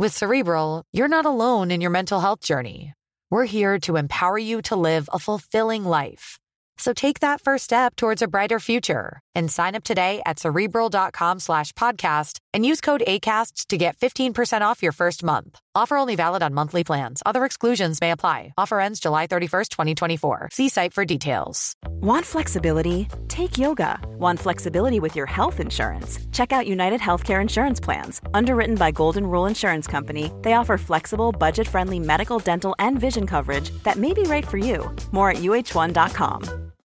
With Cerebral, you're not alone in your mental health journey. We're here to empower you to live a fulfilling life. So take that first step towards a brighter future and sign up today at cerebral.com slash podcast and use code ACAST to get 15% off your first month. Offer only valid on monthly plans. Other exclusions may apply. Offer ends July 31st, 2024. See site for details. Want flexibility? Take yoga. Want flexibility with your health insurance? Check out United Healthcare Insurance Plans. Underwritten by Golden Rule Insurance Company, they offer flexible, budget friendly medical, dental, and vision coverage that may be right for you. More at uh1.com.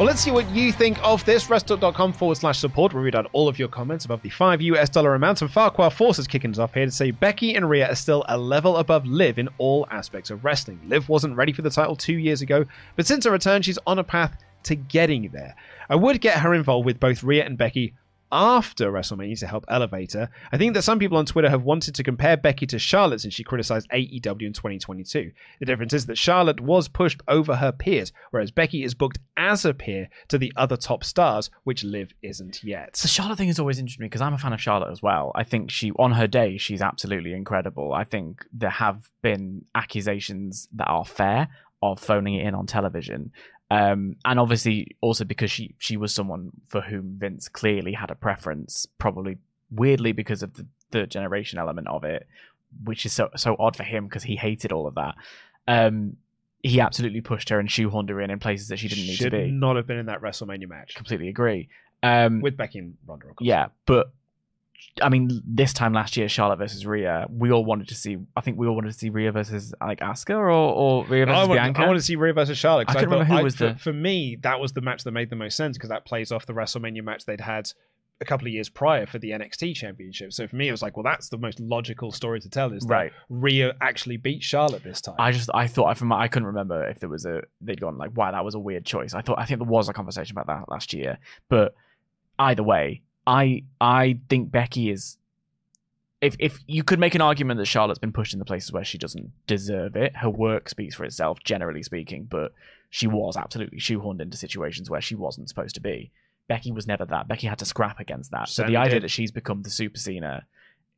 Well, let's see what you think of this. WrestleTalk.com forward slash support. Where We'll read out all of your comments above the 5 US dollar amount. And Farquhar Forces kicking us off here to say Becky and Rhea are still a level above Liv in all aspects of wrestling. Liv wasn't ready for the title two years ago, but since her return, she's on a path to getting there. I would get her involved with both Rhea and Becky after WrestleMania to help elevate her. I think that some people on Twitter have wanted to compare Becky to Charlotte since she criticized AEW in 2022. The difference is that Charlotte was pushed over her peers, whereas Becky is booked as a peer to the other top stars, which Liv isn't yet. The Charlotte thing has always interested me because I'm a fan of Charlotte as well. I think she, on her day, she's absolutely incredible. I think there have been accusations that are fair of phoning it in on television. Um, and obviously also because she she was someone for whom Vince clearly had a preference, probably weirdly because of the third generation element of it, which is so so odd for him because he hated all of that. Um, he absolutely pushed her and shoehorned her in in places that she didn't need Should to be. not have been in that WrestleMania match Completely agree. Um, with Becky and Ronda. Of course. yeah, but I mean, this time last year, Charlotte versus Rhea, we all wanted to see. I think we all wanted to see Rhea versus like Asuka or or Rhea versus I want, Bianca. I want to see Rhea versus Charlotte. I couldn't remember who was for, the- for me, that was the match that made the most sense because that plays off the WrestleMania match they'd had a couple of years prior for the NXT Championship. So for me, it was like, well, that's the most logical story to tell is that Right. Rhea actually beat Charlotte this time. I just I thought I from I couldn't remember if there was a they'd gone like wow that was a weird choice. I thought I think there was a conversation about that last year, but either way, I I think Becky is. If if you could make an argument that Charlotte's been pushed in the places where she doesn't deserve it, her work speaks for itself, generally speaking. But she was absolutely shoehorned into situations where she wasn't supposed to be. Becky was never that. Becky had to scrap against that. So the idea that she's become the super Cena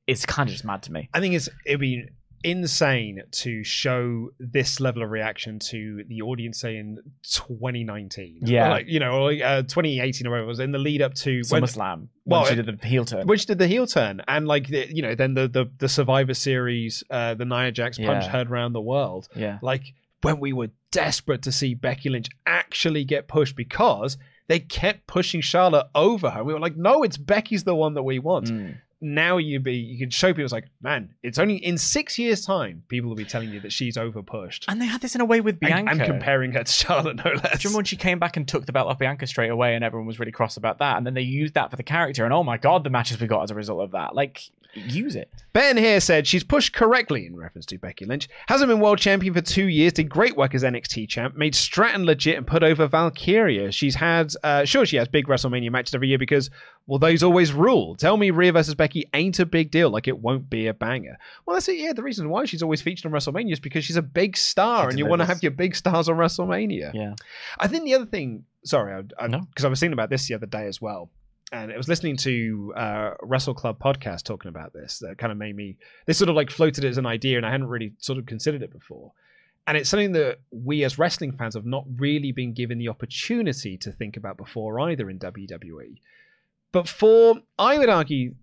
is kind of just mad to me. I think it's it'd be insane to show this level of reaction to the audience say in 2019 Yeah. Like you know or like, uh, 2018 or whatever it was in the lead up to when, SummerSlam Well, she did the heel turn. which did the heel turn and like the, you know then the the, the survivor series uh the nia jax punch Yeah. heard around the world yeah. like when we were desperate to see becky lynch actually get pushed because they kept pushing charlotte over her we were like no it's becky's the one that we want Mm. Now you'd be you could show people it's like man it's only in six years time people will be telling you that she's over pushed And they had this in a way with and, Bianca. and comparing her to charlotte no less Do you remember when she came back and took the belt off Bianca straight away, and everyone was really cross about that? And then they used that for the character, and oh my god, the matches we got as a result of that. Like, use it. Ben here said she's pushed correctly in reference to Becky Lynch. Hasn't been world champion for two years. Did great work as NXT champ. Made Stratton legit and put over Valkyria. She's had, uh, sure, she has big WrestleMania matches every year because, well, those always rule. Tell me Rhea versus Becky ain't a big deal. Like it won't be a banger. Well, that's it. Yeah, the reason why she's always featured on WrestleMania is because she's a big star, and you want to have your big stars on WrestleMania. Yeah. I think the other thing, sorry, because I, No. 'cause I was thinking about this the other day as well, and it was listening to uh, Wrestle Club podcast talking about this. That kind of made me. This sort of like floated as an idea, and I hadn't really sort of considered it before. And it's something that we as wrestling fans have not really been given the opportunity to think about before either in WWE. But for, I would argue,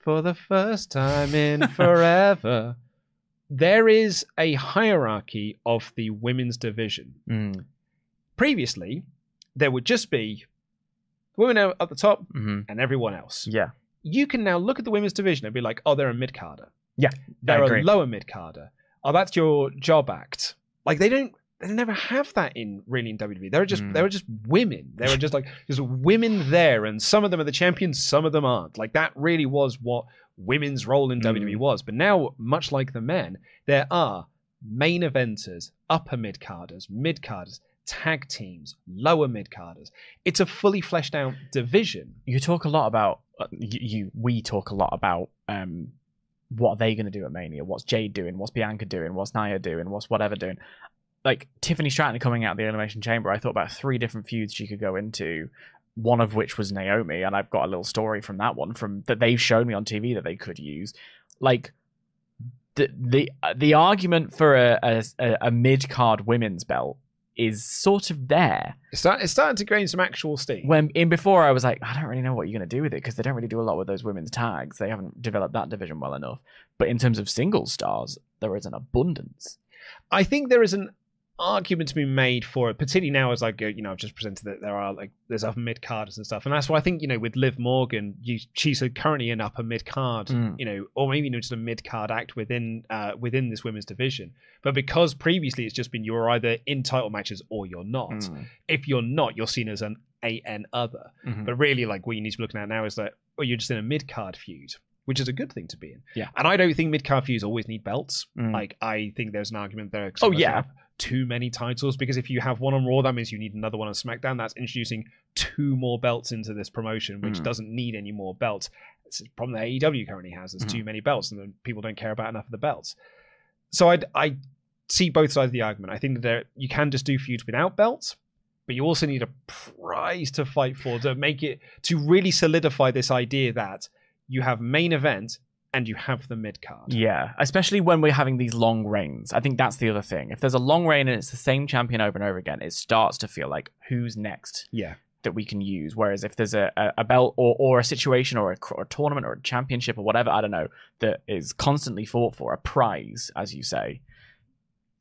for the first time in forever, there is a hierarchy of the women's division Mm. previously there would just be women out at the top hmm and everyone else. Yeah. You can now look at the women's division and be like, oh, they're a mid carder. Yeah, They're a lower mid carder. Oh, that's your job act. Like they don't they never have that in really in WWE. They were just Mm. they were just women. They were just like just women there, and some of them are the champions, some of them aren't. Like that really was what women's role in Mm. WWE was. But now, much like the men, there are main eventers, upper mid carders, mid carders, tag teams, lower mid carders. It's a fully fleshed out division. You talk a lot about uh, you. We talk a lot about um, what are they going to do at Mania? What's Jade doing? What's Bianca doing? What's Nia doing? What's whatever doing? Like Tiffany Stratton coming out of the Elimination Chamber, I thought about three different feuds she could go into. One of which was Naomi, and I've got a little story from that one from that they've shown me on TV that they could use. Like the the the argument for a a, a mid card women's belt is sort of there. It's, start, it's starting to gain some actual steam. When in before, I was like, I don't really know what you're going to do with it because they don't really do a lot with those women's tags. They haven't developed that division well enough. But in terms of single stars, there is an abundance. I think there is an argument to be made for it, particularly now as like uh, you know I've just presented that there are like there's upper mid carders and stuff, and that's why I think you know with Liv Morgan, you, she's currently an upper mid card, Mm. you know, or maybe even just a mid card act within uh, within this women's division. But because previously it's just been you're either in title matches or you're not. Mm. If you're not, you're seen as an AN other. Mhm. But really, like what you need to be looking at now is that, well, you're just in a mid card feud, which is a good thing to be in. Yeah. And I don't think mid card feuds always need belts. Mm. Like I think there's an argument there. Oh, yeah. Too many titles because if you have one on Raw, that means you need another one on SmackDown. That's introducing two more belts into this promotion, which Mm. doesn't need any more belts. It's a problem that AEW currently has. There's Mhm. too many belts, and then people don't care about enough of the belts. So I I see both sides of the argument. I think that there, you can just do feuds without belts, but you also need a prize to fight for to make it to really solidify this idea that you have main event and you have the mid card. Yeah, especially when we're having these long reigns. I think that's the other thing. If there's a long reign and it's the same champion over and over again, it starts to feel like who's next Yeah. that we can use. Whereas if there's a, a, a belt or, or a situation or a, or a tournament or a championship or whatever, I don't know, that is constantly fought for, a prize, as you say,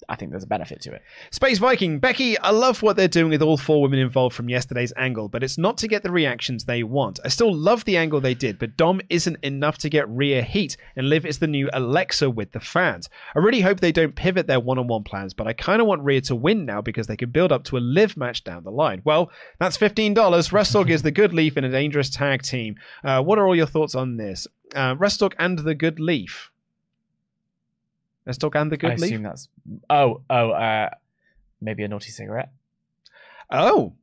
I think there's a benefit to it. Space Viking, Becky, I love what they're doing with all four women involved from yesterday's angle, but it's not to get the reactions they want. I still love the angle they did, but Dom isn't enough to get Rhea heat, and Liv is the new Alexa with the fans. I really hope they don't pivot their one on one plans, but I kind of want Rhea to win now because they could build up to a Liv match down the line. Well, that's $15. Restalk is the good leaf in a dangerous tag team. Uh, what are all your thoughts on this? Uh, and the good leaf. Restalk and the I good leaf? assume that's. Oh, oh, uh, maybe a naughty cigarette. Oh.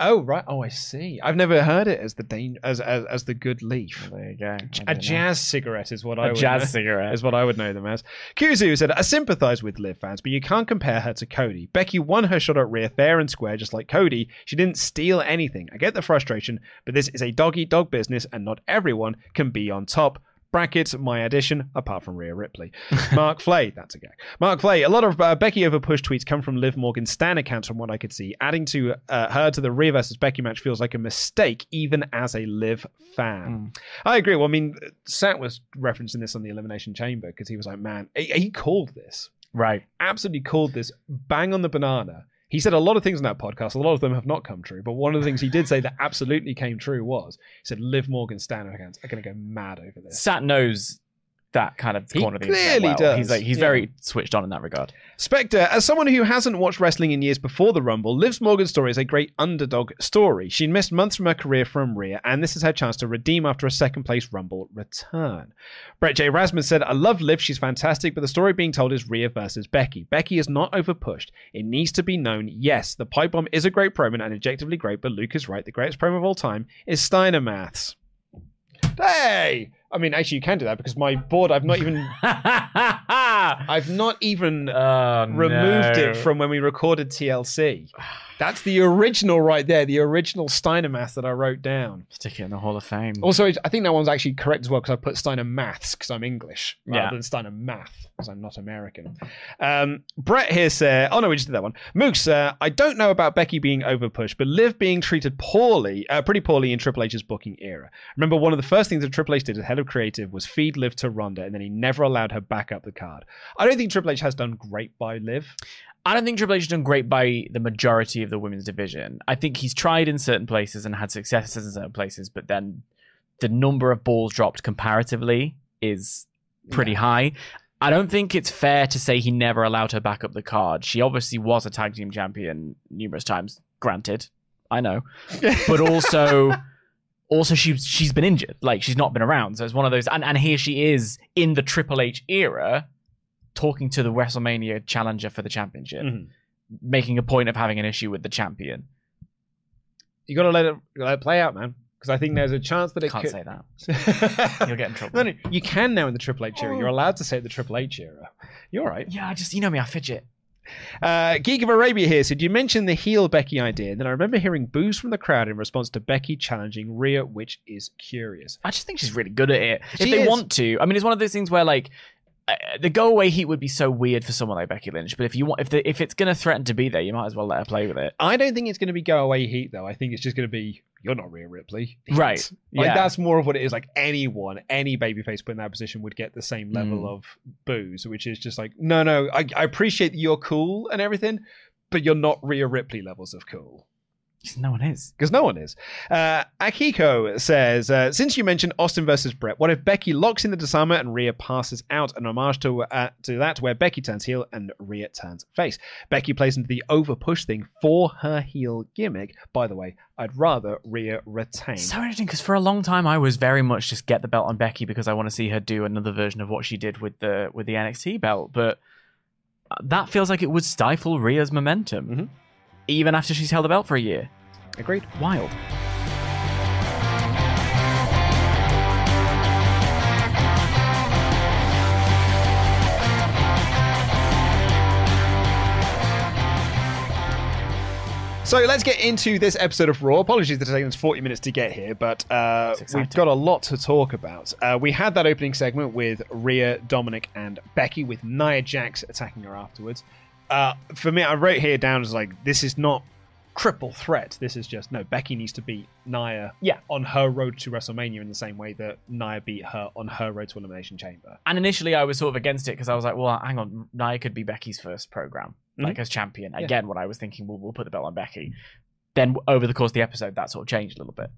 Oh right. Oh, I see. I've never heard it as the dan- as as, as the good leaf. There you go. I A know. jazz cigarette is what I A would jazz know, cigarette. is what I would know them as. Kuzu said, "I sympathise with Liv fans, but you can't compare her to Cody. Becky won her shot at Rhea fair and square, just like Cody. She didn't steal anything. I get the frustration, but this is a dog eat dog business, and not everyone can be on top." Brackets, my addition, apart from Rhea Ripley. Mark Flay, that's a gag. Mark Flay, a lot of uh, Becky over push tweets come from Liv Morgan's Stan accounts from what I could see. Adding to uh, her to the Rhea versus Becky match feels like a mistake, even as a Liv fan. I agree. Well, I mean, Sat was referencing this on the Elimination Chamber because he was like, man, he, he called this, Right. absolutely called this bang on the banana. He said a lot of things in that podcast. A lot of them have not come true, but one of the things he did say that absolutely came true was he said Liv Morgan Stan are going to go mad over this. Sat knows that kind of He corner of the internet clearly well. does, He's like he's yeah. very switched on in that regard. Spectre, as someone who hasn't watched wrestling in years before the Rumble, Liv Morgan's story is a great underdog story. She missed months from her career from Rhea, and this is her chance to redeem after a second place Rumble return. Brett J. Rasmus said, I love Liv, she's fantastic, but the story being told is Rhea versus Becky. Becky is not overpushed. It needs to be known, yes, the pipe bomb is a great promo and objectively great, but Luke is right. The greatest promo of all time is Steiner Maths. Hey! I mean, actually, you can do that because my board, I've not even, I've not even oh, removed no. it from when we recorded TLC. That's the original right there, the original Steiner math that I wrote down. Stick it in the Hall of Fame. Also, I think that one's actually correct as well because I put Steiner maths because I'm English rather Yeah. than Steiner math because I'm not American. Um, Brett here said, oh no, we just did that one. Moose, uh, I don't know about Becky being overpushed, but Liv being treated poorly, uh, pretty poorly in Triple H's booking era. Remember, one of the first things that Triple H did is head of creative was feed Liv to Ronda, and then he never allowed her back up the card. I don't think Triple H has done great by Liv. I don't think Triple H has done great by the majority of the women's division. I think he's tried in certain places and had successes in certain places, but then the number of balls dropped comparatively is pretty high. I don't think it's fair to say he never allowed her back up the card. She obviously was a tag team champion numerous times. Granted, I know, but also, also she she's been injured. Like she's not been around. So it's one of those. And and here she is in the Triple H era, talking to the WrestleMania challenger for the championship, Mhm. making a point of having an issue with the champion. You got to let it, let it play out, man. Because I think there's a chance that it Can't could. say that. You'll get in trouble. No, no, you can now in the Triple H era. You're allowed to say it the Triple H era. You're all right. Yeah, I just you know me, I fidget. Uh, Geek of Arabia here said you mentioned the heel Becky idea, and then I remember hearing boos from the crowd in response to Becky challenging Rhea, which is curious. I just think she's really good at it. She if they is. want to, I mean, it's one of those things where like uh, the go away heat would be so weird for someone like Becky Lynch. But if you want, if the, if it's gonna threaten to be there, you might as well let her play with it. I don't think it's going to be go away heat though. I think it's just going to be you're not Rhea Ripley. Right. Like Yeah. that's more of what it is. Like anyone, any babyface put in that position would get the same level Mm. of boos, which is just like, no, no, I, I appreciate that you're cool and everything, but you're not Rhea Ripley levels of cool. No one is. Because no one is. Uh, Akiko says, uh, since you mentioned Austin versus Bret, what if Becky locks in the Dis-arm-her and Rhea passes out? An homage to, uh, to that where Becky turns heel and Rhea turns face. Becky plays into the over push thing for her heel gimmick. By the way, I'd rather Rhea retain. So interesting because for a long time I was very much just get the belt on Becky because I want to see her do another version of what she did with the with the NXT belt, but that feels like it would stifle Rhea's momentum, Mhm. Even after she's held the belt for a year. Agreed. Wild. So let's get into this episode of Raw. Apologies that it's taken us 40 minutes to get here, but uh, we've got a lot to talk about. Uh, we had that opening segment with Rhea, Dominic, and Becky, with Nia Jax attacking her afterwards. Uh, for me, I wrote here down as like, this is not triple threat. This is just, no, Becky needs to beat Nia Yeah. on her road to WrestleMania in the same way that Nia beat her on her road to Elimination Chamber. And initially I was sort of against it because I was like, well, hang on, Nia could be Becky's first program, like as champion. Again, what I was thinking, we'll, we'll put the belt on Becky. Then over the course of the episode, that sort of changed a little bit.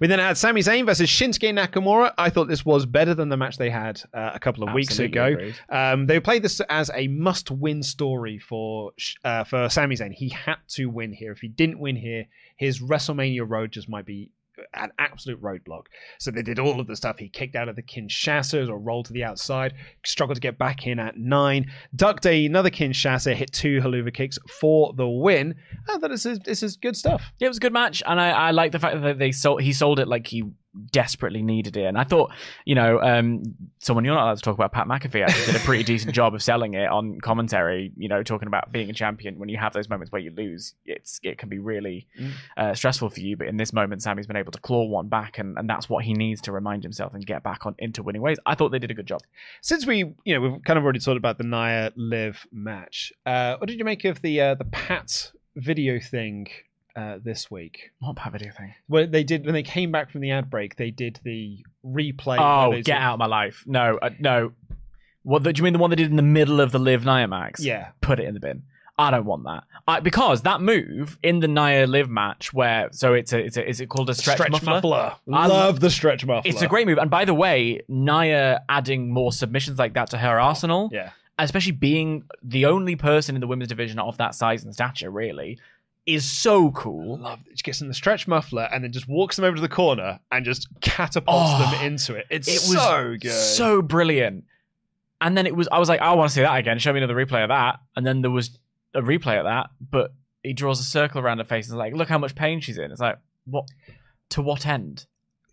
We then had Sami Zayn versus Shinsuke Nakamura. I thought this was better than the match they had uh, a couple of weeks ago. Um, they played this as a must-win story for uh, for Sami Zayn. He had to win here. If he didn't win here, his WrestleMania road just might be an absolute roadblock. So they did all of the stuff. He kicked out of the Kinshasas or rolled to the outside, struggled to get back in at nine, ducked a, another Kinshasa, hit two Helluva kicks for the win. I thought this is this is good stuff. Yeah, it was a good match, and I, I like the fact that they sold he sold it like he desperately needed it. And I thought, you know, um, someone you're not allowed to talk about, Pat McAfee, actually did a pretty decent job of selling it on commentary. You know, talking about being a champion when you have those moments where you lose, it's it can be really uh, stressful for you. But in this moment, Sami's been able to claw one back, and, and that's what he needs to remind himself and get back on into winning ways. I thought they did a good job. Since we, you know, we've kind of already talked about the Nia Liv match. Uh, what did you make of the uh, the Pat video thing uh, this week? What Pat video thing? Well, they did when they came back from the ad break, they did the replay. Oh, get out of my life! No, uh, no. What the, do you mean the one they did in the middle of the Liv Nia Max? Yeah, put it in the bin. I don't want that. I, because that move in the Nia Liv match, where so it's a it's a is it called a stretch, muffler? I Love the stretch muffler. It's a great move. And by the way, Nia adding more submissions like that to her arsenal, Yeah, especially being the only person in the women's division of that size and stature, really, is so cool. love. It. She gets in the stretch muffler and then just walks them over to the corner and just catapults Oh, them into it. It's it was so good. so brilliant. And then it was, I was like, I want to see that again. Show me another replay of that. And then there was a replay of that, but he draws a circle around her face and is like, look how much pain she's in. It's like, what? To what end?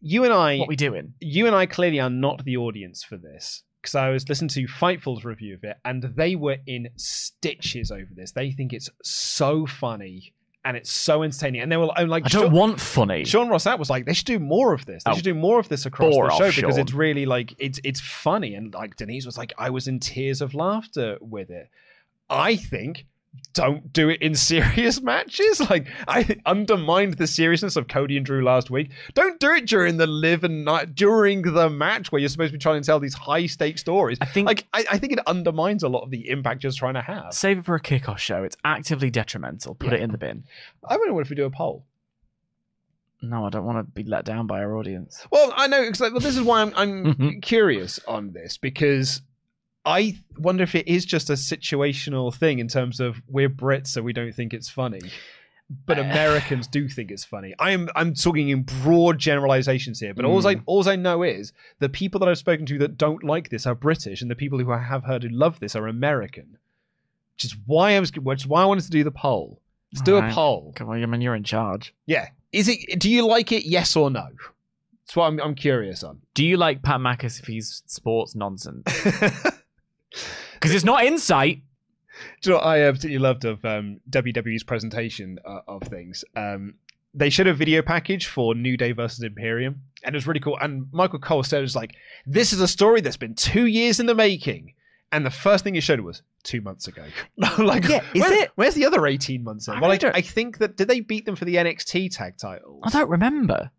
you and I, What we doing? you and I clearly are not the audience for this because I was listening to Fightful's review of it, and they were in stitches over this. They think it's so funny and it's so entertaining, and they were like, I don't Sean, want funny. Sean Ross Sapp was like, they should do more of this. They Oh. should do more of this across the show because Sean. it's really like it's it's funny, and like Denise was like, I was in tears of laughter with it. I think don't do it in serious matches. Like I undermined the seriousness of Cody and Drew last week. Don't do it during the live and night during the match where you're supposed to be trying to tell these high stake stories. I think- like I, I think it undermines a lot of the impact you're trying to have. Save it for a kickoff show. It's actively detrimental. Put it in the bin. I wonder what if we do a poll. No, I don't want to be let down by our audience. Well, I know. 'cause, like, well, this is why I'm, I'm curious on this because I wonder if it is just a situational thing in terms of we're Brits, so we don't think it's funny, but uh, Americans do think it's funny. I'm I'm talking in broad generalizations here, but all I mm. all I know is the people that I've spoken to that don't like this are British, and the people who I have heard who love this are American. Which is why I was, which is why I wanted to do the poll. Let's do a poll. Come on, I mean, you're in charge. Yeah, is it? Do you like it? Yes or no? That's what I'm, I'm curious on. Do you like Pat McAfee's sports nonsense? Because it's not insight. Do you know what I absolutely loved of um, WWE's presentation uh, of things? Um, they showed a video package for New Day versus Imperium, and it was really cool. And Michael Cole said, "It was like this is a story that's been two years in the making." and the first thing he showed was two months ago. like, Yeah, is where- it? Where's the other eighteen months? Then? I Well, I, I think that did they beat them for the NXT tag titles? I don't remember.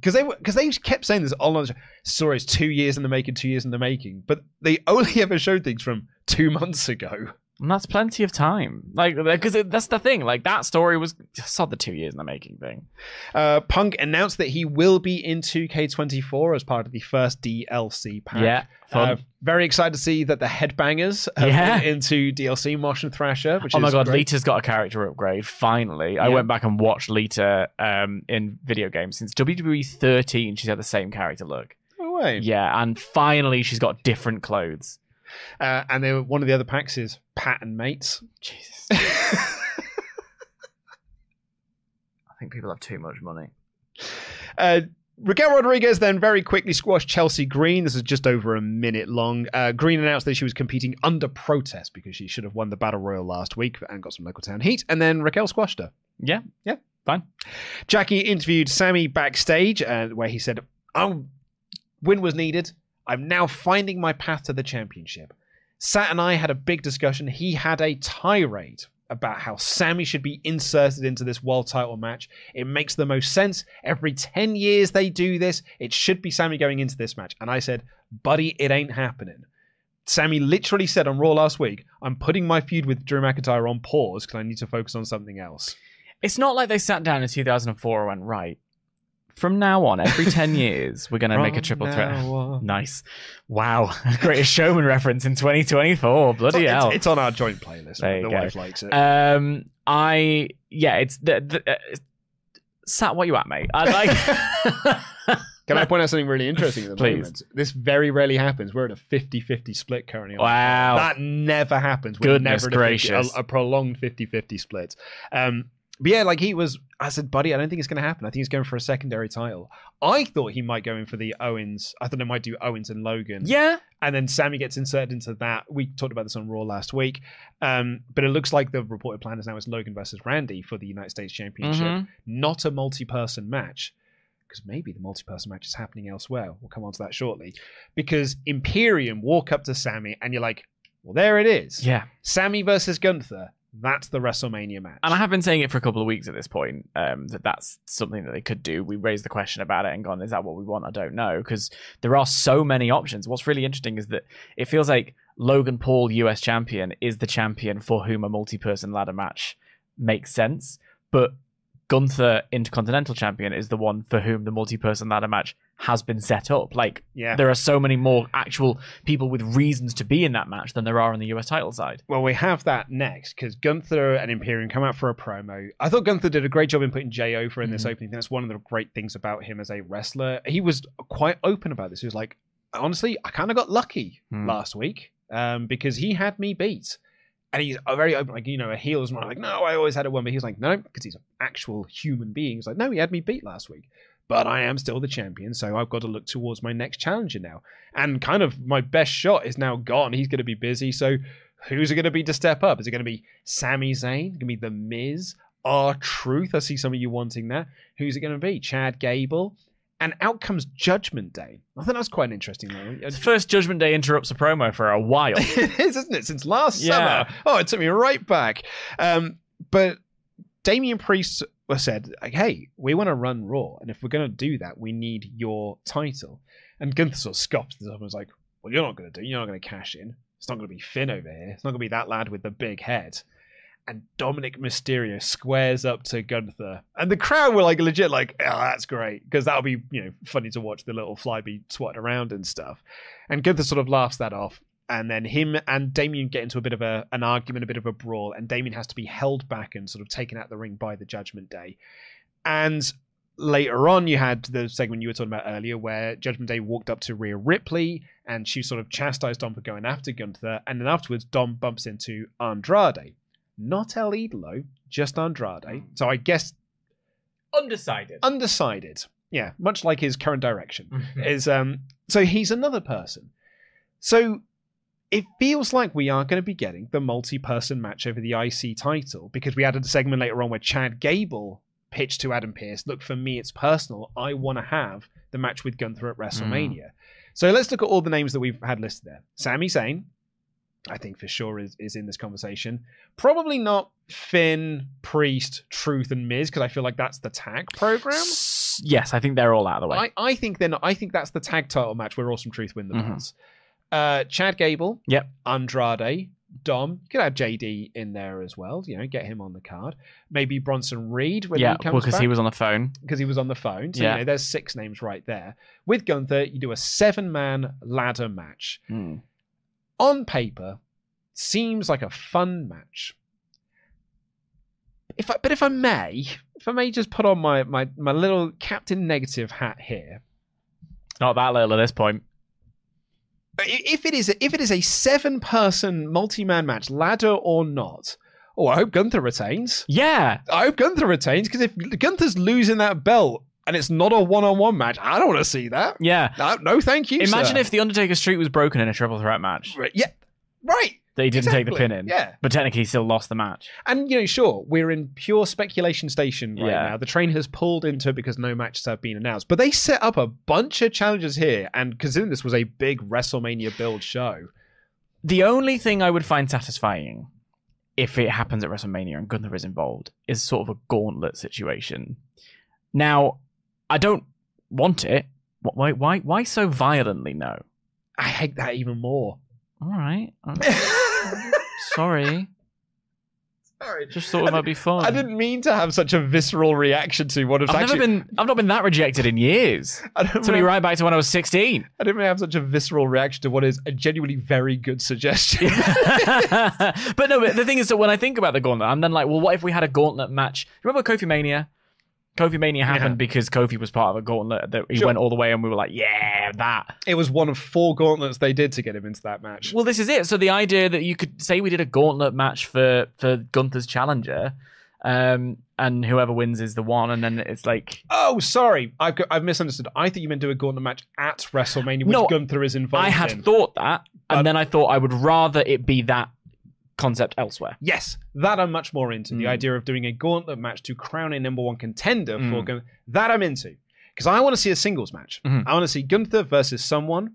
Because they because they kept saying this all show. Sorry, it's two years in the making, two years in the making, but they only ever showed things from two months ago. And that's plenty of time. Like, because that's the thing. Like, that story was saw the two years in the making thing. Uh, Punk announced that he will be in 2K24 as part of the first DLC pack. Yeah. Uh, very excited to see that the Headbangers have Yeah. been into DLC and Thrasher. Which oh my god, great. Lita's got a character upgrade. Finally, I went back and watched Lita um, in video games since WWE 13. She's had the same character look. No way. Yeah, and finally she's got different clothes. Uh, and they were, one of the other packs is Pat and Mates. Jesus, I think people have too much money. Uh, Raquel Rodriguez then very quickly squashed Chelsea Green. This is just over a minute long. Uh, Green announced that she was competing under protest because she should have won the Battle Royal last week and got some local town heat. And then Raquel squashed her. Yeah, Yeah. fine. Jackie interviewed Sami backstage, uh, where he said, "Oh, win was needed. I'm now finding my path to the championship." Sat and I had a big discussion. He had a tirade about how Sami should be inserted into this world title match. It makes the most sense. Every 10 years they do this. It should be Sami going into this match. And I said, buddy, it ain't happening. Sami literally said on Raw last week, I'm putting my feud with Drew McIntyre on pause because I need to focus on something else. It's not like they sat down in 2004 and went right. From now on, every 10 years, we're going to make a triple threat. on. Nice. Wow. Greatest showman reference in 2024. Bloody it's, hell. it's on our joint playlist. There the go. wife likes it. Um, I yeah, it's the, the uh, Sat, what you at, mate? I like. Can I point out something really interesting at the Please. moment? This very rarely happens. We're at a 50-50 split currently. on Wow. That never happens. We're Goodness never a 50 gracious. A, a prolonged 50-50 split. Um, but yeah, like he was, I said, buddy, I don't think it's going to happen. I think he's going for a secondary title. I thought he might go in for the Owens. I thought they might do Owens and Logan. yeah. And then Sami gets inserted into that. We talked about this on Raw last week. Um, but it looks like the reported plan is now it's Logan versus Randy for the United States Championship, Mhm. not a multi person match. Because maybe the multi person match is happening elsewhere. We'll come on to that shortly. Because Imperium walk up to Sami and you're like, well, there it is. Yeah. Sami versus Gunther. That's the WrestleMania match. And I have been saying it for a couple of weeks at this point um, that that's something that they could do. We raised the question about it and gone, is that what we want? I don't know because there are so many options. What's really interesting is that it feels like Logan Paul, US champion, is the champion for whom a multi-person ladder match makes sense, but Gunther, Intercontinental Champion, is the one for whom the multi-person ladder match has been set up. Like, Yeah. there are so many more actual people with reasons to be in that match than there are on the US title side. Well, we have that next because Gunther and Imperium come out for a promo. I thought Gunther did a great job in putting Jay over in this Mhm. opening. That's one of the great things about him as a wrestler. He was quite open about this. He was like, honestly, I kind of got lucky Hmm. last week um, because he had me beat. And he's very open, like, you know, a heel is not like, no, I always had a one. But he was like, no, because he's an actual human being. He's like, no, he had me beat last week. But I am still the champion, so I've got to look towards my next challenger now. And kind of my best shot is now gone. He's going to be busy. So who's it going to be to step up? Is it going to be Sami Zayn? Going to be The Miz? R Truth? I see some of you wanting that. Who's it going to be? Chad Gable? And out comes Judgment Day. I think that's quite an interesting one. The first Judgment Day interrupts a promo for a while. it is, isn't it? Since last Yeah. summer. Oh, it took me right back. Um, but Damian Priest said, hey, we want to run Raw. And if we're going to do that, we need your title. And Gunther sort of scoffed and was like, well, you're not going to do. You're not going to cash in. It's not going to be Finn over here. It's not going to be that lad with the big head. And Dominic Mysterio squares up to Gunther. And the crowd were like legit like, oh, that's great. Because that'll be, you know, funny to watch the little fly be swatted around and stuff. And Gunther sort of laughs that off. And then him and Damien get into a bit of a, an argument, a bit of a brawl. And Damien has to be held back and sort of taken out the ring by the Judgment Day. And later on, you had the segment you were talking about earlier where Judgment Day walked up to Rhea Ripley and she sort of chastised Dom for going after Gunther. And then afterwards, Dom bumps into Andrade. Not El Idolo, just Andrade. So I guess Undecided. undecided. Yeah, much like his current direction is um so he's another person. So it feels like we are going to be getting the multi-person match over the IC title because we added a segment later on where Chad Gable pitched to Adam Pearce, look for me it's personal. I want to have the match with Gunther at WrestleMania. So let's look at all the names that we've had listed there. Sami Zayn, I think for sure is, is in this conversation. Probably not Finn, Priest, Truth, and Miz because I feel like that's the tag program. Yes, I think they're all out of the way. I, I think then I think that's the tag title match where Awesome Truth win the Mhm. belts. Uh, Chad Gable, Yep. Andrade, Dom. You could add JD in there as well. You know, get him on the card. Maybe Bronson Reed when yeah, he comes because he was on the phone. because he was on the phone. So Yeah. you know, there's six names right there. With Gunther, you do a seven-man ladder match. Hmm. On paper, seems like a fun match. If I, but if I may, if I may just put on my my my little Captain Negative hat here. Not that little at this point. Uh, if it is a, if it is a seven-person multi-man match, ladder or not, oh, I hope Gunther retains. Yeah, I hope Gunther retains because if Gunther's losing that belt and it's not a one-on-one match, I don't want to see that. yeah. No, no, thank you. Imagine sir. if the Undertaker streak was broken in a triple threat match Right, yeah, right. that he didn't take the pin in. Yeah. but technically he still lost the match. And you know, sure, we're in pure speculation station right Yeah. now. The train has pulled into it because no matches have been announced. But they set up a bunch of challenges here, and considering this was a big WrestleMania build show, The only thing I would find satisfying if it happens at WrestleMania and Gunther is involved is sort of a gauntlet situation. Now, I don't want it. Why? Why? Why so violently? No. I hate that even more. All right. Sorry. Sorry. Just thought it might be fun. I didn't mean to have such a visceral reaction to what was I've actually. never been. I've not been that rejected in years. I don't, To me, right back to when I was sixteen. I didn't mean to have such a visceral reaction to what is a genuinely very good suggestion. but no, but the thing is that when I think about the gauntlet, I'm then like, well, what if we had a gauntlet match? Remember Kofi Mania? Kofi Mania happened Yeah. because Kofi was part of a gauntlet that he Sure. went all the way, and we were like, yeah, that. it was one of four gauntlets they did to get him into that match. Well, this is it. So the idea that you could say we did a gauntlet match for for Gunther's challenger, um, and whoever wins is the one, and then it's like. Oh, sorry, I've got, I've misunderstood. I thought you meant do a gauntlet match at WrestleMania, which No, Gunther is involved in. I had in. thought that, and But- then I thought I would rather it be that concept elsewhere. Yes, that I'm much more into. The Mm. idea of doing a gauntlet match to crown a number one contender for Mm. Gunther. That I'm into. Because I want to see a singles match. Mhm. I want to see Gunther versus someone.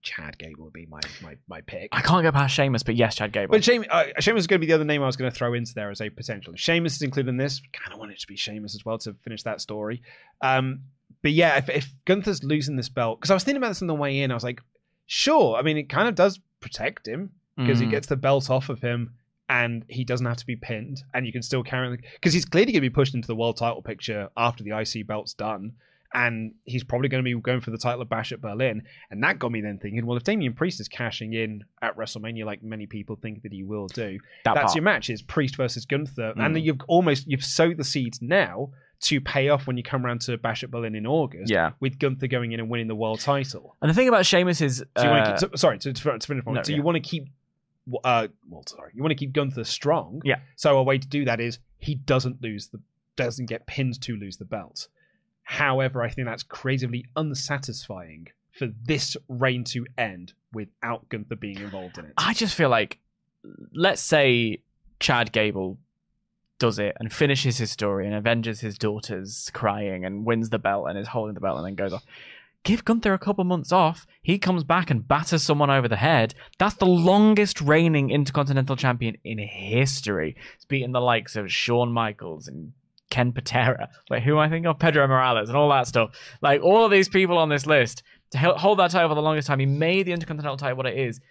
Chad Gable would be my, my, my pick. I can't go past Sheamus, but yes, Chad Gable. But Sheamus, uh, Sheamus is going to be the other name I was going to throw into there as a potential. Sheamus is included in this, kind of want it to be Sheamus as well to finish that story. Um, but yeah, if, if Gunther's losing this belt, because I was thinking about this on the way in, I was like, sure. I mean, it kind of does protect him because he Mm. gets the belt off of him and he doesn't have to be pinned and you can still carry him because he's clearly going to be pushed into the world title picture after the IC belt's done and he's probably going to be going for the title of Bash at Berlin and that got me then thinking well if Damian Priest is cashing in at WrestleMania like many people think that he will do that that's part. your match is Priest versus Gunther and Mm. you've almost you've sowed the seeds now to pay off when you come around to Bash at Berlin in August Yeah. with Gunther going in and winning the world title And the thing about Sheamus is, uh, keep, so, sorry to, to, finish. point. No, so yeah. you want to keep, uh, well, sorry, you want to keep Gunther strong. Yeah. So a way to do that is he doesn't lose the, doesn't get pinned to lose the belt. However, I think that's creatively unsatisfying for this reign to end without Gunther being involved in it. I just feel like, let's say Chad Gable does it and finishes his story and avenges his daughters crying and wins the belt and is holding the belt and then goes off. Give Gunther a couple months off. He comes back and batters someone over the head. That's the longest reigning Intercontinental Champion in history. It's beaten the likes of Shawn Michaels and Ken Patera. Wait, who I think of? Pedro Morales and all that stuff. Like all of these people on this list to hold that title for the longest time. He made the Intercontinental title what it is.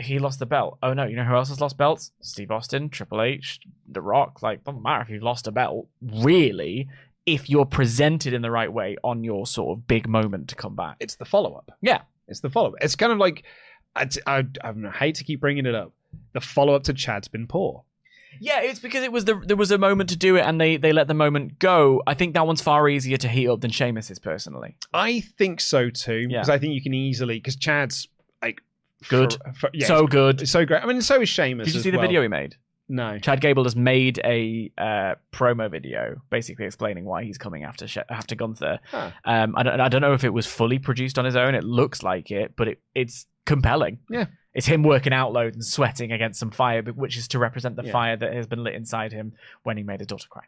He lost the belt. Oh no, you know who else has lost belts? Steve Austin, Triple H, The Rock. Like, doesn't matter if you've lost a belt, really, if you're presented in the right way on your sort of big moment to come back. it's the follow up. Yeah. It's the follow up. It's kind of like, I, I, I hate to keep bringing it up. The follow up to Chad's been poor. Yeah, it's because it was the there was a moment to do it and they they let the moment go. I think that one's far easier to heat up than Sheamus's personally. I think so too, Yeah. because I think you can easily because Chad's like Good. for- for- yeah, so good. so great. I mean, so is Sheamus. Did you see the video he made? No. Chad Gable has made a uh, promo video, basically explaining why he's coming after She- after Gunther. Huh. Um, I don't, I don't know if it was fully produced on his own. It looks like it, but it, it's compelling. Yeah. it's him working out loud and sweating against some fire, which is to represent the Yeah. fire that has been lit inside him when he made his daughter cry.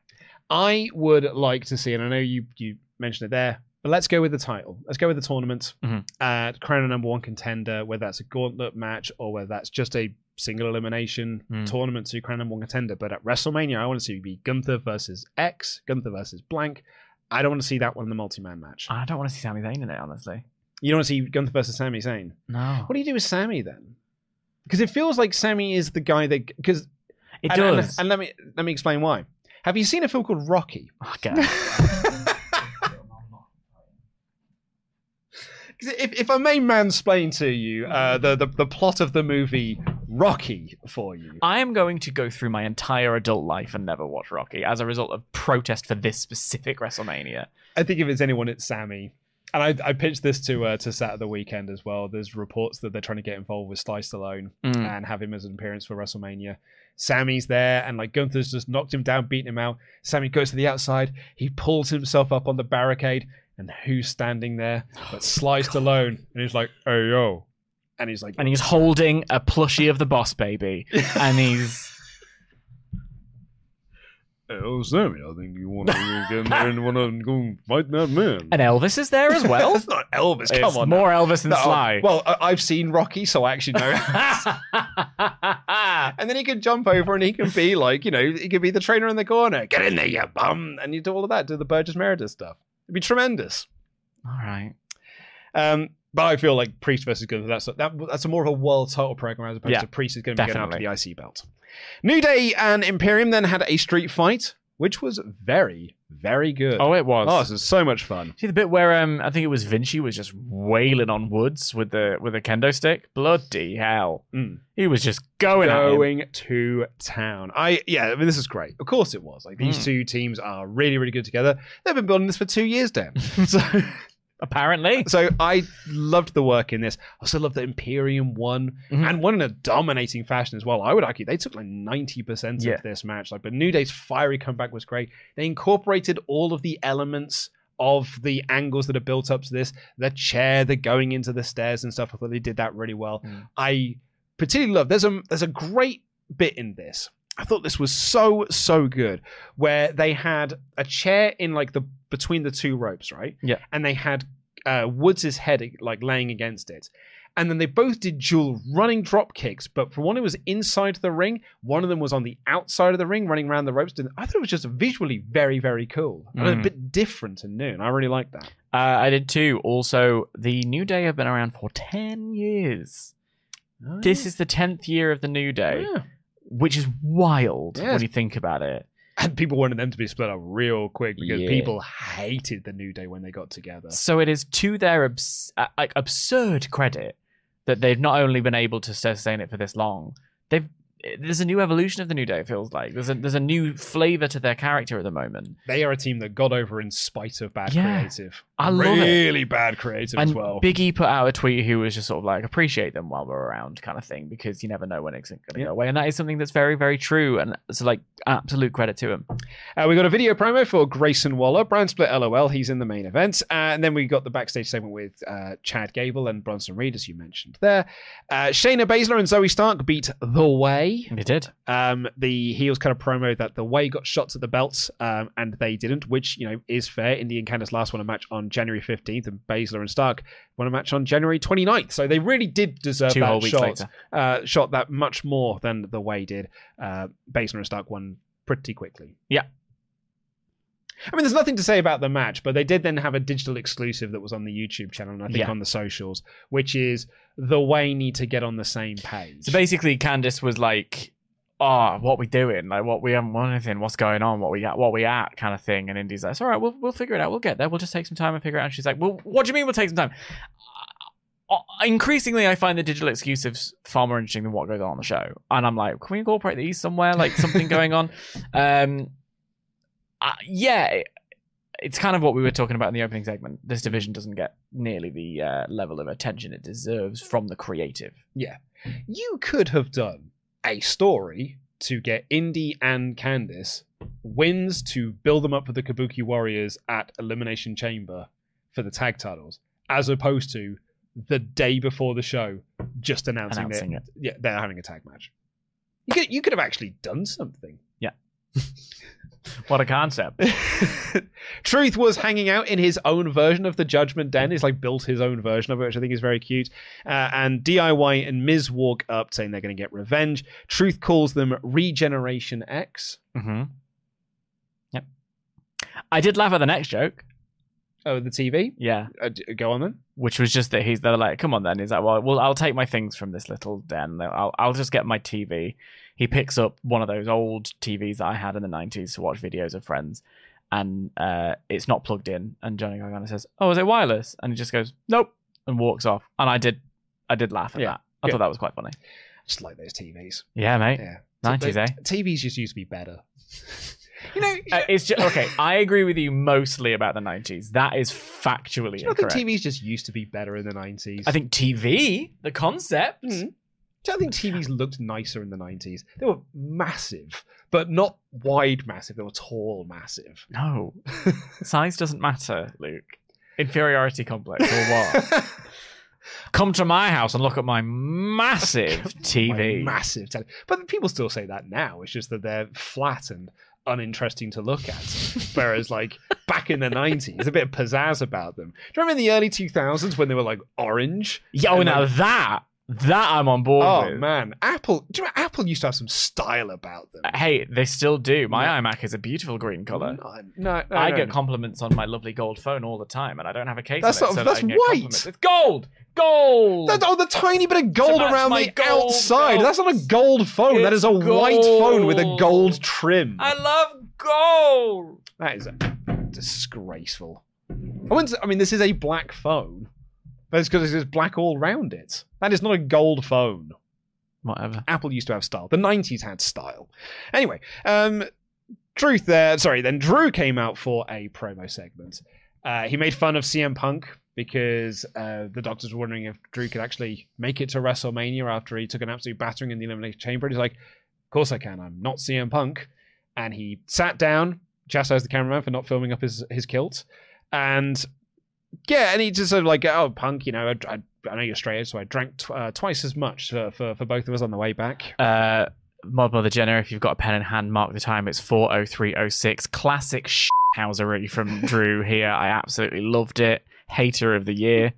I would like to see, and I know you you mentioned it there, But let's go with the title. Let's go with the tournament. Mhm. Uh, crown a number one contender, whether that's a gauntlet match or whether that's just a single elimination Mm. tournament to crown number one contender. But at WrestleMania, I want to see it be Gunther versus X, Gunther versus blank. I don't want to see that one in the multi-man match. I don't want to see Sami Zayn in it, honestly. You don't want to see Gunther versus Sami Zayn. No. What do you do with Sami then? Because it feels like Sami is the guy that because It and, and- does. And, let me let me explain why. Have you seen a film called Rocky? Okay. 'Cause if, if I may mansplain to you uh, the, the the plot of the movie Rocky for you, I am going to go through my entire adult life and never watch Rocky as a result of protest for this specific WrestleMania. I think if it's anyone, it's Sami. And I, I pitched this to uh, to Saturday the weekend as well. There's reports that they're trying to get involved with Sly Stallone Mm. and have him as an appearance for WrestleMania. Sami's there, and like Gunther's just knocked him down, beating him out. Sami goes to the outside. He pulls himself up on the barricade, and who's standing there oh, but Sly Stallone? And he's like, "Hey yo," and he's like, And he's holding a plushie of the boss baby. and he's. "Oh, Sami, I think you want to get in there and want to go fight that man." And Elvis is there as well. That's not Elvis. It's Come on, more Elvis than No, Sly. Well, I- I've seen Rocky, so I actually know. and then he can jump over and he can be like, you know, he could be the trainer in the corner. Get in there, you bum. And you do all of that, do the Burgess Meredith stuff. It'd be tremendous. All right. Um, but I feel like Priest versus Gunther, that's, that, that's a more of a world title program as opposed Yeah, to Priest is going to be going definitely. the IC belt. New Day and Imperium then had a street fight, which was very, very good. Oh, it was. Oh, this is so much fun. See the bit where um I think it was Vinci was just wailing on Woods with the with a kendo stick. Bloody hell! Mm. He was just going, going to town. I yeah, I mean this is great. Of course it was. Like these Mm. two teams are really really good together. They've been building this for two years, Dan. so Apparently, so I loved the work in this. I also love that Imperium won Mhm. and won in a dominating fashion as well. I would argue they took like ninety percent Yeah. of this match. Like, but New Day's fiery comeback was great. They incorporated all of the elements. Of the angles that are built up to this, the chair, the going into the stairs and stuff. I thought they did that really well. Mm. I particularly love. There's a there's a great bit in this. I thought this was so so good, where they had a chair in like the between the two ropes, right? Yeah. And they had uh, Woods' head like laying against it, and then they both did dual running drop kicks. But for one, it was inside the ring. One of them was on the outside of the ring, running around the ropes. I thought it was just visually very very cool and a Mm. bit different and new, and I really like that. uh, I did too. Also, the New Day have been around for ten years. This is the tenth year of the New Day, Yeah. Which is wild Yes. when you think about it. And people wanted them to be split up real quick because Yeah. people hated the New Day when they got together. So it is to their abs- uh, like absurd credit that they've not only been able to sustain it for this long, they've there's a new evolution of the New Day. It feels like there's a there's a new flavor to their character at the moment. They are a team that got over in spite of bad Yeah. creative. I love it. really bad creative And as well. Big E put out a tweet who was just sort of like appreciate them while we're around, kind of thing, because you never know when it's going to Yeah. go away, and that is something that's very very true, and it's like absolute credit to him. Uh, we got a video promo for Grayson Waller, Brand Split LOL. He's in the main event. Uh, and then we got the backstage segment with uh, Chad Gable and Bronson Reed, as you mentioned there. Uh, Shayna Baszler and Zoey Stark beat The Way. They did. Um, the heels kind of promo that The Way got shots at the belts um, and they didn't, which, you know, is fair. Indi and Candice last won a match on January 15th and Baszler and Stark won a match on January 29th. So they really did deserve Two that shot. later. Uh, shot that much more than The Way did. Uh, Baszler and Stark won pretty quickly. Yeah. I mean, there's nothing to say about the match, but they did then have a digital exclusive that was on the YouTube channel and I think Yeah. on the socials, which is the way need to get on the same page. So basically, Candice was like, "Oh, what we doing? Like, what we haven't won anything? What's going on? What we at? What we at?" Kind of thing. And Indi's like, "It's all right. We'll we'll figure it out. We'll get there. We'll just take some time and figure it out." And she's like, "Well, what do you mean we'll take some time?" Uh, increasingly, I find the digital exclusives far more interesting than what goes on on the show. And I'm like, can we incorporate these somewhere? Like something going on? Um, uh, yeah. it's kind of what we were talking about in the opening segment. This division doesn't get nearly the uh, level of attention it deserves from the creative. Yeah. You could have done a story to get Indi and Candice wins to build them up for the Kabuki Warriors at Elimination Chamber for the tag titles, as opposed to the day before the show just announcing, Announcing that it. yeah they're having a tag match. You could you could have actually done something. Yeah. What a concept. Truth was hanging out in his own version of the Judgment Den. He's like built his own version of it, which I think is very cute. Uh, and DIY and Miz walk up saying they're going to get revenge. Truth calls them Regeneration X. hmm Yep. I did laugh at the next joke. Oh, the TV. Yeah. Uh, go on then. Which was just that he's they're like, come on then. He's like, well, well, I'll take my things from this little den. I'll I'll just get my TV. He picks up one of those old TVs that I had in the nineties to watch videos of Friends, and uh, it's not plugged in. And Johnny Gargano says, "Oh, is it wireless?" And he just goes, "Nope," and walks off. And I did, I did laugh at Yeah, that. I good. thought that was quite funny. Just like those TVs. Yeah, mate. Yeah. Nineties, eh? TVs just used to be better. you know, Uh, it's just okay. I agree with you mostly about the nineties. That is factually do you not think. TVs just used to be better in the 90s? I think TV, the concept. Mm. Do you think TVs looked nicer in the 90s? They were massive, but not wide massive. They were tall massive. No, size doesn't matter, Luke. Inferiority complex or what? Come to my house and look at my massive TV. My massive telly. But people still say that now. It's just that they're flat and uninteresting to look at. Whereas, like, back in the 90s, there's a bit of pizzazz about them. Do you remember in the early 2000s when they were like orange? Yo, oh, And, now like, that that I'm on board Oh with. man, Apple. Do you know Apple used to have some style about them? Uh, hey, they still do. My Yeah. iMac is a beautiful green color. No, no, no, I no, get compliments on my lovely gold phone all the time, and I don't have a case. That's of it, not- so that's that I can get white. It's gold, gold. That, oh, the tiny bit of gold around the gold outside. That's not a gold phone. that It's is a white phone with a gold. gold trim. I love gold. That is disgraceful. I wouldn't. I mean, this is a black phone, but it's because it's black all round it. That is not a gold phone. Whatever. Apple used to have style. The '90s had style. Anyway, um, truth there. Sorry, then Drew came out for a promo segment. Uh, he made fun of CM Punk because uh, the doctors were wondering if Drew could actually make it to WrestleMania after he took an absolute battering in the Elimination Chamber. And he's like, "Of course I can. I'm not CM Punk." And he sat down, chastised the cameraman for not filming up his his kilt, and yeah, and he just sort of like, "Oh, Punk, you know, I, I, I know you're straight so I drank tw- uh, twice as much for, for for both of us on the way back." Uh, Mod Mother Jenna, if you've got a pen in hand, mark the time. It's 40306. Classic sh housery from Drew here. I absolutely loved it. Hater of the year.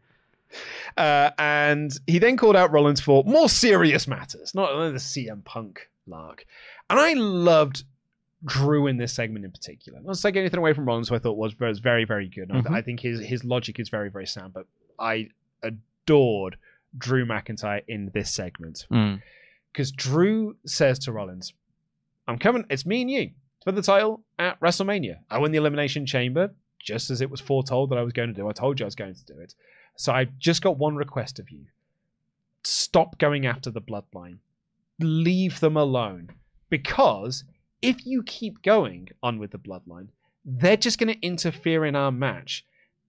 Uh, and he then called out Rollins for more serious matters, not the CM Punk lark. And I loved Drew in this segment in particular. Not to take anything away from Rollins, who I thought was, was very, very good. And I-. I think his his logic is very, very sound. But I adored Drew McIntyre in this segment Mm. because Drew says to Rollins, "I'm coming. It's me and you for the title at WrestleMania. I win the Elimination Chamber just as it was foretold that I was going to do. I told you I was going to do it. So I've just got one request of you: stop going after the Bloodline. Leave them alone, because if you keep going on with the Bloodline, they're just going to interfere in our match.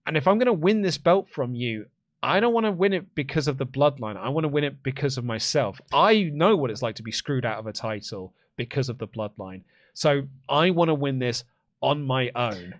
And if I'm going to win this belt from you, I don't want to win it because of the bloodline. I want to win it because of myself. I know what it's like to be screwed out of a title because of the bloodline. So I want to win this on my own.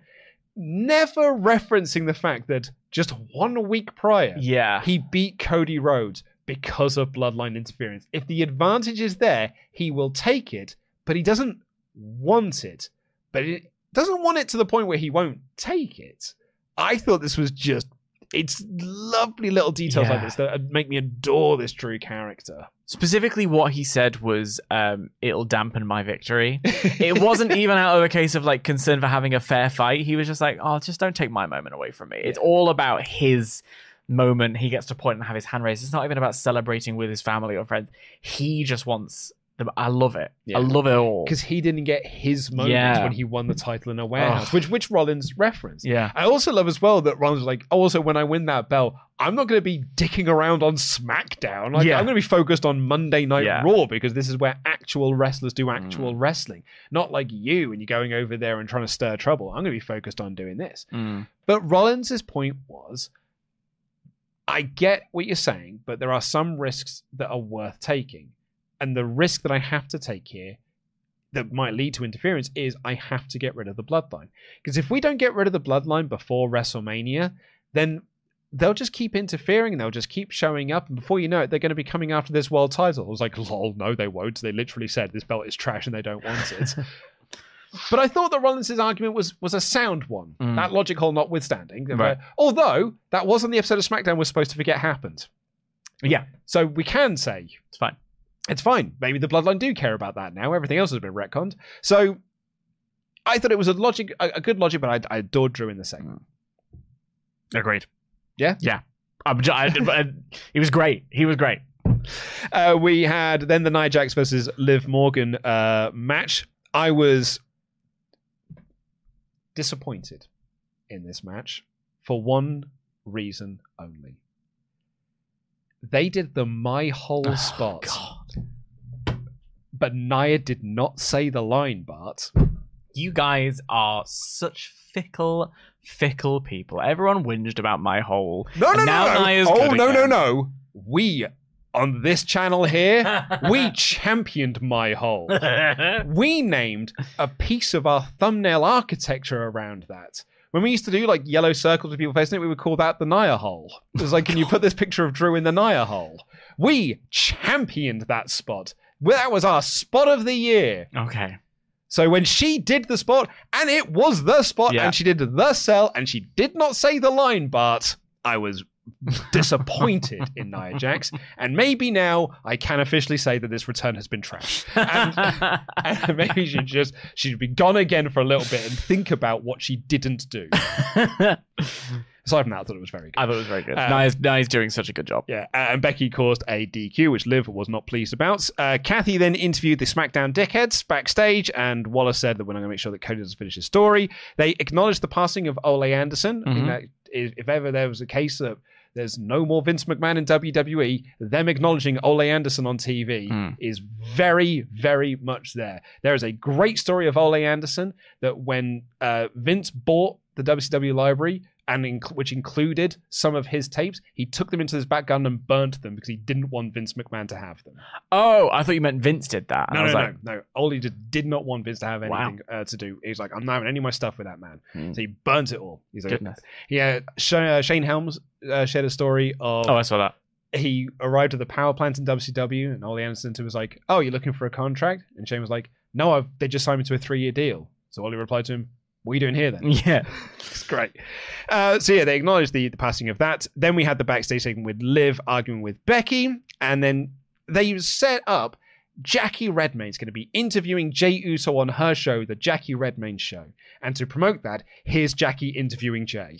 Never referencing the fact that just one week prior, Yeah. he beat Cody Rhodes because of bloodline interference. If the advantage is there, he will take it, but he doesn't want it. But it doesn't want it to the point where he won't take it. I thought this was just it's lovely little details like this that make me adore this Drew character. Specifically, what he said was, um, "It'll dampen my victory." it wasn't even out of a case of like concern for having a fair fight. He was just like, "Oh, just don't take my moment away from me." It's all about his moment. He gets to point and have his hand raised. It's not even about celebrating with his family or friends. He just wants. I love it. Yeah. I love it all. because he didn't get his moment Yeah. when he won the title in a warehouse, Ugh. which which Rollins referenced. Yeah. I also love as well that Rollins was like, oh, also when I win that belt, I'm not going to be dicking around on SmackDown. Like, Yeah. I'm going to be focused on Monday Night Yeah. Raw because this is where actual wrestlers do actual Mm. wrestling, not like you and you're going over there and trying to stir trouble. I'm going to be focused on doing this. Mm. But Rollins' point was, I get what you're saying, but there are some risks that are worth taking. And the risk that I have to take here that might lead to interference is I have to get rid of the bloodline. Because if we don't get rid of the bloodline before WrestleMania, then they'll just keep interfering and they'll just keep showing up. And before you know it, they're going to be coming after this world title. I was like, lol, no, they won't. They literally said this belt is trash and they don't want it. But I thought that Rollins' argument was was a sound one. Mm. That logic hole notwithstanding. Right. although that wasn't the episode of SmackDown we're supposed to forget happened. Yeah, So we can say it's fine. It's fine. Maybe the Bloodline do care about that now. Everything else has been retconned. So I thought it was a logic, a, a good logic, but I, I adored Drew in the segment. Agreed. Yeah? Yeah. I'm j- I, I, he was great. He was great. Uh, we had then the Nia Jax versus Liv Morgan uh, match. I was disappointed in this match for one reason only. They did the my whole spot, but Nia did not say the line, Bart. You guys are such fickle, fickle people. Everyone whinged about my hole. No, no, now no, no. Nia's Oh, good no, no, no. We on this channel here, we championed my hole. we named a piece of our thumbnail architecture around that. When we used to do like yellow circles with people facing it, we would call that the Nia hole. It was like, can you put this picture of Drew in the Nia hole? We championed that spot. Well, That was our spot of the year. okay. So when she did the spot, and it was the spot, Yeah. and she did the sell, and she did not say the line, but I was disappointed in Nia Jax. And maybe now I can officially say that this return has been trashed. And, and maybe she just she'd be gone again for a little bit and think about what she didn't do. Aside from that, I thought it was very good. I thought it was very good. Um, Nia's, Nia's doing such a good job. Yeah, uh, and Becky caused a DQ, which Liv was not pleased about. Uh, Cathy then interviewed the SmackDown dickheads backstage, and Waller said that we're going to make sure that Cody doesn't finish his story. They acknowledged the passing of Ole Anderson. I think Mhm. that if if ever there was a case that there's no more Vince McMahon in WWE, them acknowledging Ole Anderson on TV Hmm. is very, very much there. There is a great story of Ole Anderson that when uh, Vince bought the WCW library, and inc- which included some of his tapes, he took them into his back garden and burnt them because he didn't want Vince McMahon to have them. Oh, I thought you meant Vince did that. No, I was no, like, no, no. Ole just did not want Vince to have Wow. anything uh, to do. He's like, I'm not having any of my stuff with that man. Hmm. So he burnt it all. He's like, Goodness. yeah. Sh- uh, Shane Helms uh, shared a story of Oh, I saw that. he arrived at the power plant in WCW, and Ole Anderson was like, "Oh, you're looking for a contract?" And Shane was like, "No, I've, they just signed me to a three year deal." So Ole replied to him, "What are you doing here then?" Yeah. it's great. Uh, so yeah, they acknowledged the, the passing of that. Then we had the backstage segment with Liv arguing with Becky, and then they set up Jackie Redmond's going to be interviewing Jey Uso on her show, the Jackie Redmayne Show, and to promote that, here's Jackie interviewing Jey.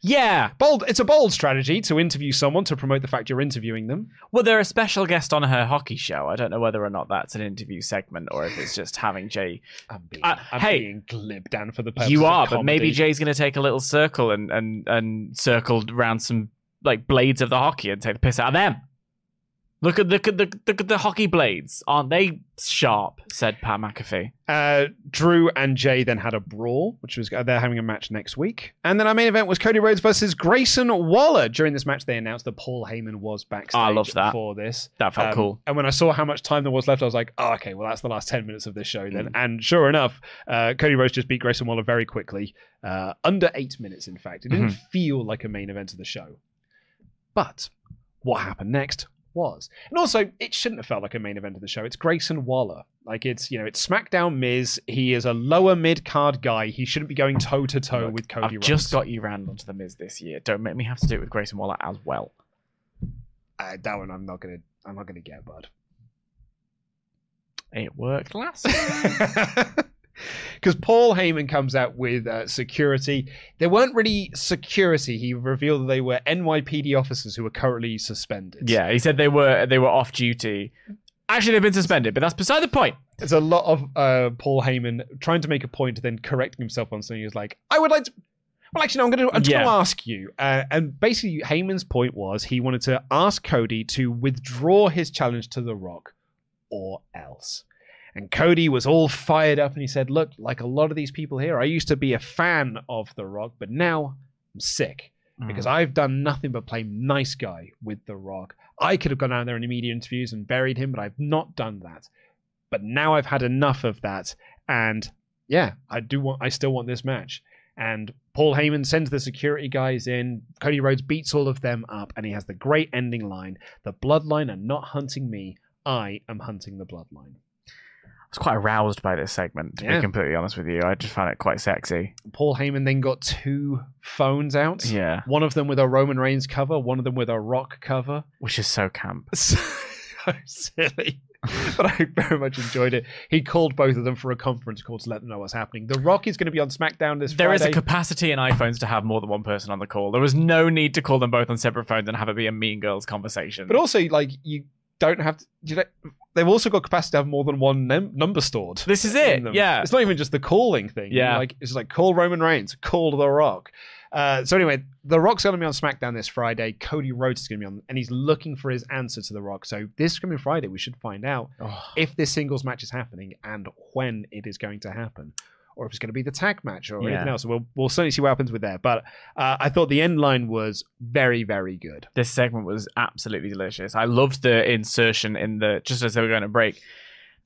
Yeah. Bold. It's a bold strategy to interview someone to promote the fact you're interviewing them. Well, they're a special guest on her hockey show. I don't know whether or not that's an interview segment or if it's just having Jey. I'm being, Uh, I'm hey, being glib, Dan, for the purpose you of are, but maybe. Jey's going to take a little circle and and and circle around some like blades of the hockey and take the piss out of them. Look at look at the look at the hockey blades, aren't they sharp? Said Pat McAfee. Uh, Drew and Jey then had a brawl, which was uh, they're having a match next week. And then our main event was Cody Rhodes versus Grayson Waller. During this match, they announced that Paul Heyman was backstage I love that. for this. That felt Um, cool. And when I saw how much time there was left, I was like, oh, okay, well, that's the last 10 minutes of this show Mm. then. And sure enough, uh, Cody Rhodes just beat Grayson Waller very quickly. Uh, under eight minutes, in fact. It didn't Mm-hmm. feel like a main event of the show. But what happened next was. And also, it shouldn't have felt like a main event of the show. It's Grayson Waller. Like, it's, you know, it's SmackDown Miz. He is a lower mid card guy. He shouldn't be going toe to toe with Cody I've Rhodes. just got you round onto the Miz this year. Don't make me have to do it with Grayson Waller as well. Uh, that one I'm not going to. I'm not to get, bud. It worked last. Because Paul Heyman comes out with uh, security. They weren't really security. He revealed that they were NYPD officers who were currently suspended. yeah, he said they were they were off duty. Actually, they've been suspended, but that's beside the point. There's a lot of uh, Paul Heyman trying to make a point, then correcting himself on something. He was like, I would like to. Well, actually, no, I'm going to. I'm Yeah. going to ask you. Uh, and basically, Heyman's point was he wanted to ask Cody to withdraw his challenge to The Rock, or else. And Cody was all fired up, and he said, "Look, like a lot of these people here, I used to be a fan of The Rock, but now I'm sick because mm. I've done nothing but play nice guy with The Rock. I could have gone out there in the media interviews and buried him, but I've not done that. But now I've had enough of that, and yeah, I do want. I still want this match." And Paul Heyman sends the security guys in. Cody Rhodes beats all of them up, and he has the great ending line: "The Bloodline are not hunting me. I am hunting the Bloodline." I was quite aroused by this segment, to Yeah. be completely honest with you. I just found it quite sexy. Paul Heyman then got two phones out. Yeah. One of them with a Roman Reigns cover, one of them with a Rock cover. Which is so camp. So silly. But I very much enjoyed it. He called both of them for a conference call to let them know what's happening. The Rock is going to be on SmackDown this Friday. There is a capacity in iPhones to have more than one person on the call. There was no need to call them both on separate phones and have it be a Mean Girls conversation. But also, like, you don't have to. You know, they've also got capacity to have more than one num- number stored. this is it. Yeah. It's not even just the calling thing. Yeah. Like it's like call Roman Reigns, call The Rock. Uh, so anyway, The Rock's going to be on SmackDown this Friday. Cody Rhodes is going to be on, and he's looking for his answer to The Rock. So this coming Friday, we should find out Oh. if this singles match is happening and when it is going to happen, or if it's going to be the tag match or anything else. We'll we'll certainly see what happens with there. But uh, I thought the end line was very very good. this segment was absolutely delicious. I loved the insertion in the just as they were going to break.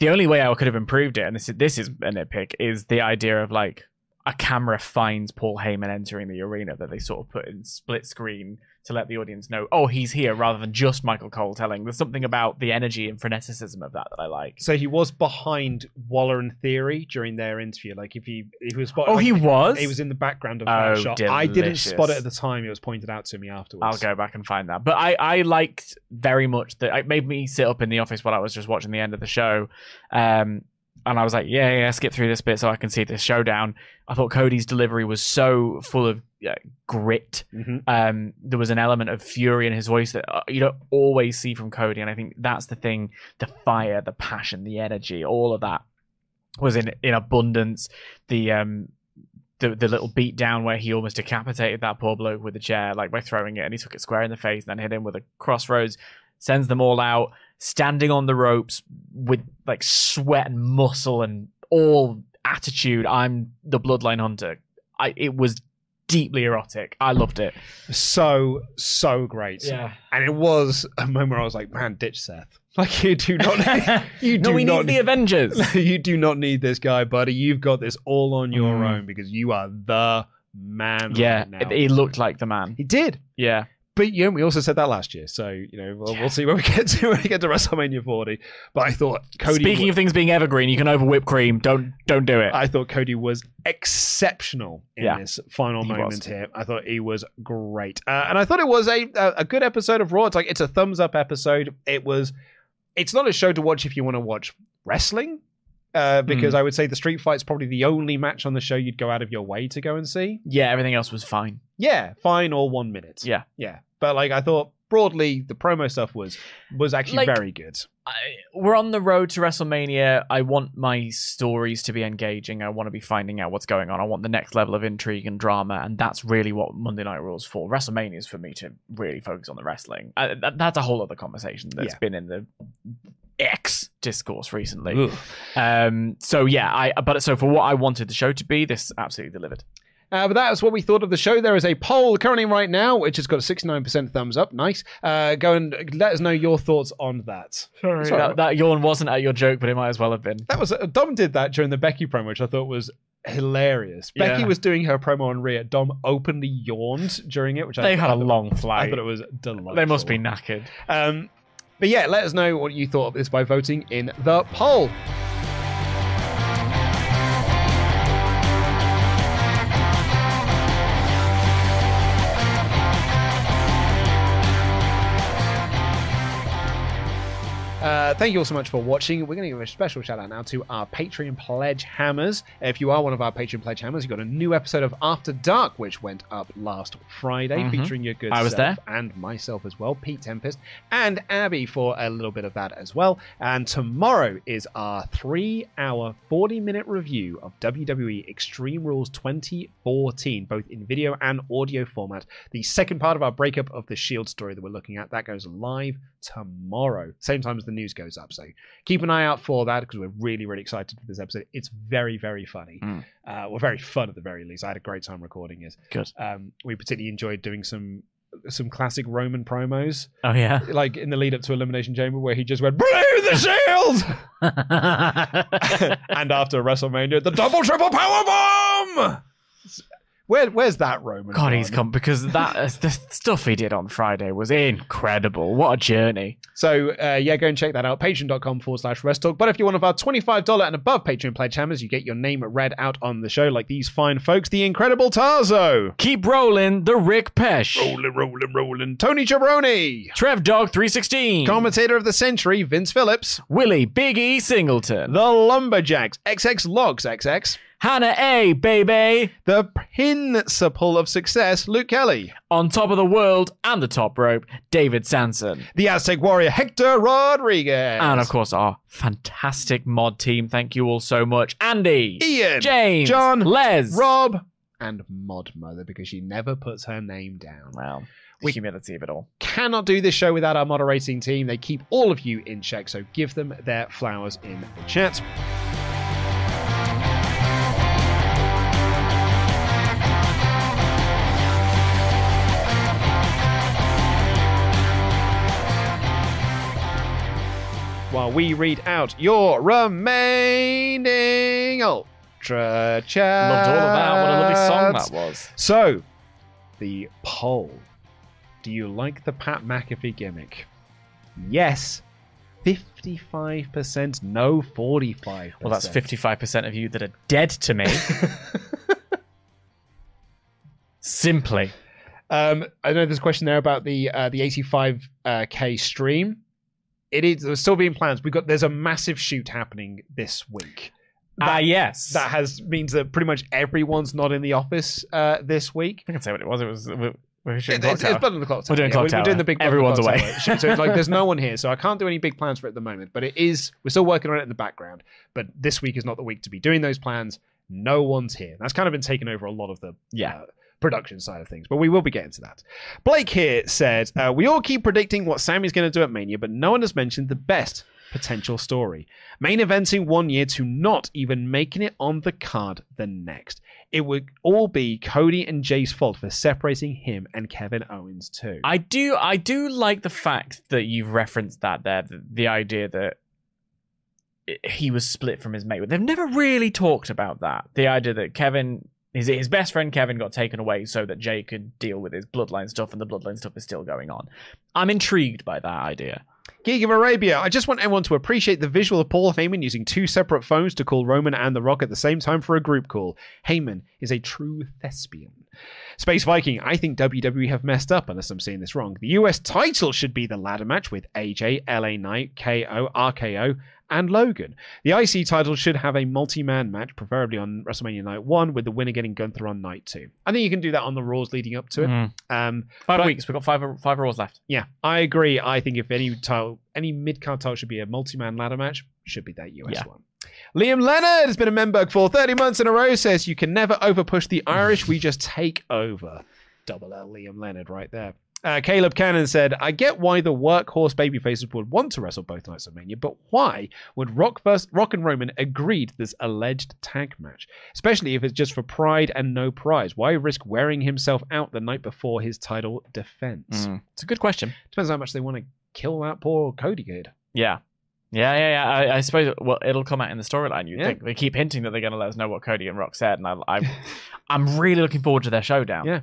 The only way I could have improved it, and this is, this is a nitpick, is the idea of like a camera finds Paul Heyman entering the arena that they sort of put in split screen to let the audience know, oh, he's here, rather than just Michael Cole telling. There's something about the energy and freneticism of that that I like. So he was behind Waller and Theory during their interview. Like if he he was Oh, he was. He was in the background of Oh, that shot. I didn't spot it at the time. It was pointed out to me afterwards. I'll go back and find that. But I, I liked very much that it made me sit up in the office while I was just watching the end of the show. Um, and I was like, yeah, yeah, skip through this bit so I can see this showdown. I thought Cody's delivery was so full of uh, grit. Mhm. Um, there was an element of fury in his voice that uh, you don't always see from Cody. And I think that's the thing the fire, the passion, the energy, all of that was in, in abundance. The, um, the, the little beat down where he almost decapitated that poor bloke with a chair, like by throwing it, and he took it square in the face, and then hit him with a crossroads, sends them all out, standing on the ropes with like sweat and muscle and all attitude. I'm the bloodline hunter. I it was deeply erotic. I loved it. So so great. Yeah. And it was a moment where I was like, man, ditch Seth. Like you do not. you do no, we not need the Avengers. you do not need this guy, buddy. You've got this all on your Mm. own because you are the man. yeah, right now. it, he looked like the man. he did. Yeah. But you know, we also said that last year, so you know we'll, we'll see when we get to when we get to WrestleMania 40. But I thought Cody. Speaking wa- of things being evergreen, you can over whip cream. Don't don't do it. I thought Cody was exceptional in Yeah, this final he moment was. here. I thought he was great, uh, and I thought it was a, a a good episode of Raw. It's like it's a thumbs up episode. It was. It's not a show to watch if you want to watch wrestling, uh, because I would say the street fight's probably the only match on the show you'd go out of your way to go and see. yeah, everything else was fine. Yeah, fine, or one minute. Yeah. yeah, but like I thought broadly, the promo stuff was was actually Like- very good. I, we're on the road to WrestleMania. I want my stories to be engaging. I want to be finding out what's going on. I want the next level of intrigue and drama, and that's really what Monday Night Raw is for. WrestleMania is for me to really focus on the wrestling. Uh, that, that's a whole other conversation that's Yeah. been in the X discourse recently. Um, so yeah, I but so for what I wanted the show to be, this absolutely delivered. Uh, but that is what we thought of the show. There is a poll currently right now, which has got a 69% thumbs up. Nice. Uh, go and let us know your thoughts on that. Sorry, Sorry. that, that yawn wasn't at your joke, but it might as well have been. That was uh, Dom did that during the Becky promo, which I thought was hilarious. Yeah. Becky was doing her promo on Rhea. Dom openly yawned during it, which I They had a I thought- long I flight. thought it was delightful. They must be knackered. Um, but yeah, let us know what you thought of this by voting in the poll. Thank you all so much for watching. We're going to give a special shout out now to our Patreon Pledge Hammers. If you are one of our Patreon Pledge Hammers, you've got a new episode of After Dark, which went up last Friday, Mhm. featuring your good I was self there. and myself as well, Pete Tempest, and Abby for a little bit of that as well. And tomorrow is our three hour, 40 minute review of WWE Extreme Rules 2014, both in video and audio format. The second part of our breakup of the Shield story that we're looking at, that goes live tomorrow, same time as the news goes up. So keep an eye out for that because we're really, really excited for this episode. It's very, very funny. Mm. Uh, well, very fun at the very least. I had a great time recording it. Good. Um, we particularly enjoyed doing some some classic Roman promos, Oh yeah. like in the lead up to Elimination Chamber, where he just went "Blue the Shield," and after WrestleMania, the double triple power bomb. Where, where's that Roman? God, he's come because that uh, the stuff he did on Friday was incredible. What a journey! So uh, yeah, go and check that out. Patreon.com forward slash rest talk. But if you're one of our $25 and above Patreon pledge hammers, you get your name read out on the show like these fine folks. The incredible Tarzo. Keep rolling, the Rick Pesh, Rolling, rolling, rolling. Tony Jabroni. Trev Dog three sixteen, Commentator of the century, Vince Phillips. Willie Big E Singleton, The Lumberjacks, XX Logs XX. Hannah A Baby, The principle of success, Luke Kelly. on top of the world and the top rope, David Sanson. The Aztec warrior, Hector Rodriguez. And of course, our fantastic mod team. Thank you all so much. Andy, Ian, James, John, Les, Rob, and Mod Mother because she never puts her name down. Well, the humility of it all. Cannot do this show without our moderating team. They keep all of you in check, so give them their flowers in the chat. While we read out your remaining Ultra Chat. Loved all of that. What a lovely song that was. So, the poll. Do you like the Pat McAfee gimmick? Yes. 55%. No, 45%. Well, that's 55% of you that are dead to me. Simply. Um, I know there's a question there about the uh, the 85k uh, K stream. It is there's still being plans. We've got there's a massive shoot happening this week. Ah, yes. That has means that pretty much everyone's not in the office uh, this week. I can say what it was. It was. We, we were It's, shooting it's. Blood on the Clock Tower. We're doing Yeah, Clock we're, Tower. doing the big Blood Everyone's away. Tower. So like, there's no one here, so I can't do any big plans for it at the moment. But it is we're still working on it in the background. But this week is not the week to be doing those plans. No one's here. That's kind of been taking over a lot of the Yeah. uh, production side of things. But we will be getting to that. Blake here said, uh, "We all keep predicting what Sami's going to do at Mania, but no one has mentioned the best." Potential story. Main eventing one year to not even making it on the card the next. It would all be Cody and Jey's fault for separating him and Kevin Owens too. I do. I do like the fact that you've referenced that there. The, the idea that he was split from his mate. They've never really talked about that. The idea that Kevin. His, his best friend Kevin got taken away so that Jey could deal with his bloodline stuff, and the bloodline stuff is still going on. I'm intrigued by that idea. Geek of Arabia, I just want everyone to appreciate the visual of Paul Heyman using two separate phones to call Roman and The Rock at the same time for a group call. Heyman is a true thespian. Space Viking, I think WWE have messed up unless I'm seeing this wrong. The US title should be the ladder match with AJ, LA Knight, KO, RKO, and Logan. The IC title should have a multi man match, preferably on WrestleMania Night 1, with the winner getting Gunther on Night 2. I think you can do that on the Raws leading up to it. Mm. Um, Five But- weeks. We've got five five Raws left. yeah, I agree. I think if any title, any mid card title should be a multi man ladder match, should be that US Yeah. one. Liam Leonard has been a member for 30 months in a row. Says you can never overpush the Irish. We just take over. Double L Liam Leonard right there. Uh, Caleb Cannon said, I get why the workhorse babyfaces would want to wrestle both nights of Mania, but why would Rock, versus, Rock and Roman agree to this alleged tag match? Especially if it's just for pride and no prize. Why risk wearing himself out the night before his title defense? Mm. It's a good question. Depends how much they want to kill that poor Cody kid. Yeah. Yeah, yeah, yeah. I, I suppose well, it'll come out in the storyline. You Yeah. think they keep hinting that they're going to let us know what Cody and Rock said, and I, I, I'm really looking forward to their showdown. Yeah.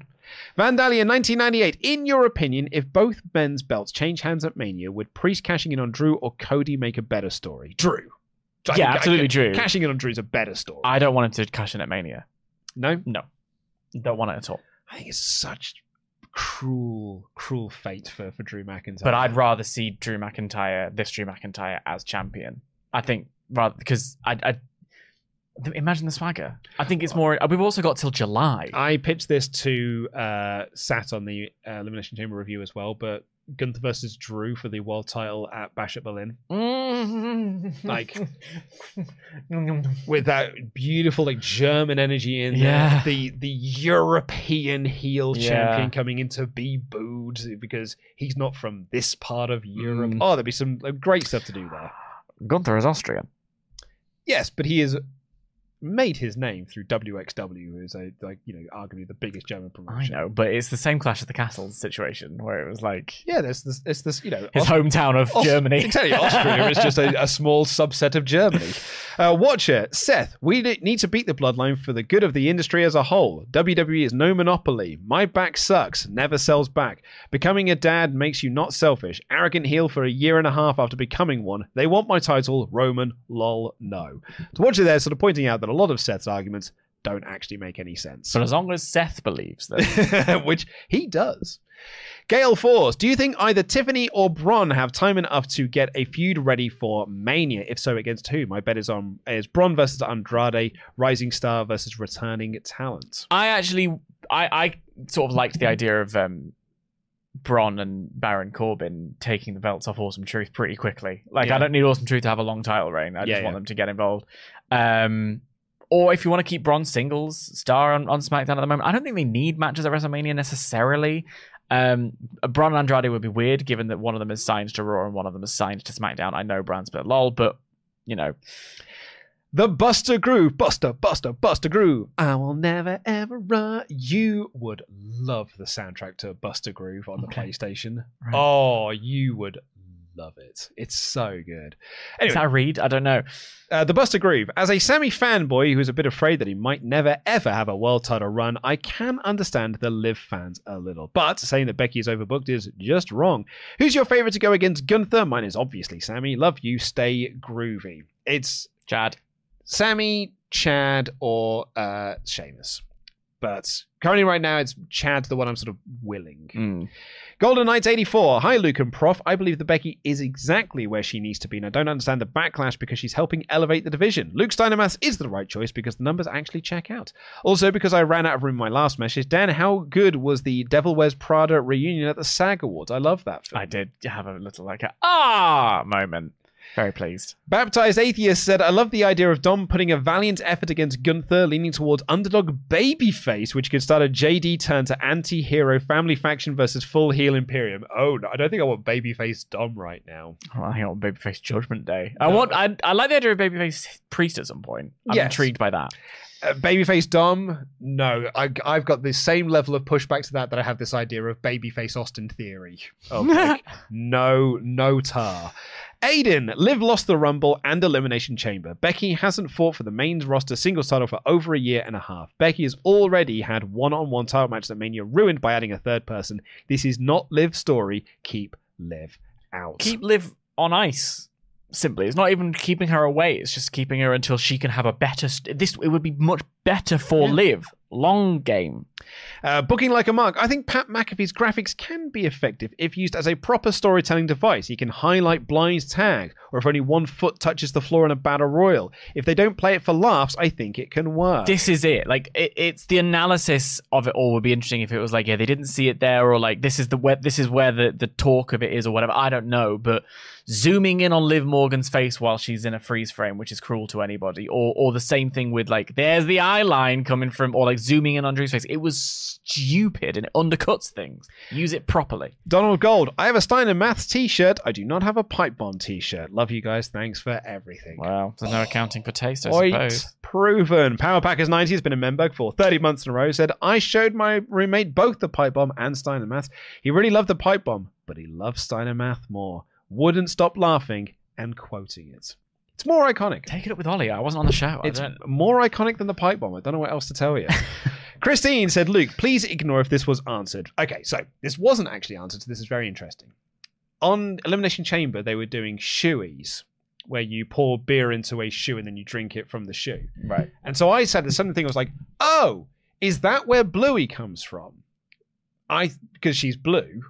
Vandalia 1998. In your opinion, if both men's belts change hands at Mania, would Priest cashing in on Drew or Cody make a better story? Drew. I Yeah, absolutely Drew. Cashing in on Drew's a better story. I don't want him to cash in at Mania. no, No, don't want it at all. I think it's such cruel, cruel fate for, for Drew McIntyre. But I'd rather see Drew McIntyre, this Drew McIntyre, as champion. I think rather because I, I imagine the swagger. I think it's more. We've also got till July. I pitched this to uh, Sat on the uh, Elimination Chamber review as well, but Gunther versus Drew for the world title at Bash at Berlin. Like- with that beautiful like German energy in Yeah. there. The the European heel Yeah. champion coming in to be booed because he's not from this part of Europe. Mm. Oh, there'd be some great stuff to do there. Gunther is Austrian. Yes, but he is made his name through WXW, who is a like you know arguably the biggest German promotion. I know, but it's the same Clash of the Castles situation where it was like Yeah, there's this, it's this you know his hometown of Aus- Germany. Exactly. Austria is just a, a small subset of Germany. Uh, Watcher, Seth, we need to beat the bloodline for the good of the industry as a whole. WWE is no monopoly. My back sucks, never sells back. Becoming a dad makes you not selfish. Arrogant heel for a year and a half after becoming one. They want my title, Roman, lol, no. So Watcher there sort of pointing out that a lot of Seth's arguments don't actually make any sense. But as long as Seth believes them, which he does. Gale Force, do you think either Tiffany or Bron have time enough to get a feud ready for Mania? If so, against who? My bet is on is Bron versus Andrade, Rising Star versus returning talent. I actually I, I sort of liked the idea of um Bron and Baron Corbin taking the belts off Awesome Truth pretty quickly. Like Yeah. I don't need Awesome Truth to have a long title reign. I Yeah, just want yeah. them to get involved. Um or if you want to keep Bron singles star on, on SmackDown at the moment, I don't think they need matches at WrestleMania necessarily. Um, Bron and Andrade would be weird given that one of them is signed to Raw and one of them is signed to SmackDown. I know Bron's a bit lol, but you know, The Buster Groove, Buster, Buster, Buster Groove. I will never ever run. You would love the soundtrack to Bust a Groove on the Okay. PlayStation. Right. Oh, you would love it. It's so good. is Anyway, that a read? I don't know. Uh, the Buster Groove. As a Sami fanboy who's a bit afraid that he might never ever have a world title run, I can understand the Liv fans a little. But saying that Becky is overbooked is just wrong. Who's your favorite to go against Gunther? Mine is obviously Sami. Love you. Stay groovy. It's Chad. Sami, Chad, or uh, Sheamus. But currently, right now, it's Chad, the one I'm sort of willing. Mm. Golden Knights 84. Hi, Luke and Prof. I believe that Becky is exactly where she needs to be, and I don't understand the backlash because she's helping elevate the division. Luke Steiner Math is the right choice because the numbers actually check out. Also, because I ran out of room in my last message, Dan, how good was the Devil Wears Prada reunion at the SAG Awards? I love that film. I did have a little like a ah moment. Very pleased. Baptized Atheist said, I love the idea of Dom putting a valiant effort against Gunther, leaning towards underdog babyface, which could start a JD turn to anti hero family faction versus full heel Imperium. Oh, no, I don't think I want babyface Dom right now. Well, I think I want Babyface Judgment Day. I want. I, I like the idea of Babyface Priest at some point. I'm Yes. intrigued by that. Uh, babyface Dom, no. I, I've got the same level of pushback to that that I have this idea of babyface Austin theory. Of like, no, no tar. Aiden, Liv lost the Rumble and Elimination Chamber. Becky hasn't fought for the main roster singles title for over a year and a half. Becky has already had one on one title matches at Mania ruined by adding a third person. This is not Liv's story. Keep Liv out. Keep Liv on ice. Simply, it's not even keeping her away. It's just keeping her until she can have a better. St- this it would be much better for Yeah. Liv. Long game. Uh, booking like a monk. I think Pat McAfee's graphics can be effective if used as a proper storytelling device. He can highlight Blind's tag, or if only one foot touches the floor in a battle royal. If they don't play it for laughs, I think it can work. This is it. Like it, it's the analysis of it all would be interesting if it was like, yeah, they didn't see it there, or like this is the where this is where the the talk of it is, or whatever. I don't know, but zooming in on Liv Morgan's face while she's in a freeze frame, which is cruel to anybody, or or the same thing with like, there's the eye line coming from, or like zooming in on Drew's face. It was stupid and it undercuts things. Use it properly. Donald Gold. I have a Steiner Maths t-shirt. I do not have a Pipe Bomb t-shirt. Love you guys. Thanks for everything. Wow. there's no accounting for taste, I Point suppose. proven. Power Packers 90 has been a member for 30 months in a row. Said, I showed my roommate both the pipe bomb and Steiner Math. He really loved the pipe bomb, but he loved Steiner Math more. Wouldn't stop laughing and quoting it. It's more iconic. Take it up with Oli. I wasn't on the show. I It's don't. more iconic than the pipe bomb. I don't know what else to tell you. Christine said, Luke, please ignore if this was answered. Okay, so this wasn't actually answered, so this is very interesting. On Elimination Chamber, they were doing shoeies, where you pour beer into a shoe and then you drink it from the shoe. Right. And so I said the same thing. I was like, "Oh, is that where Bluey comes from?" I because she's blue,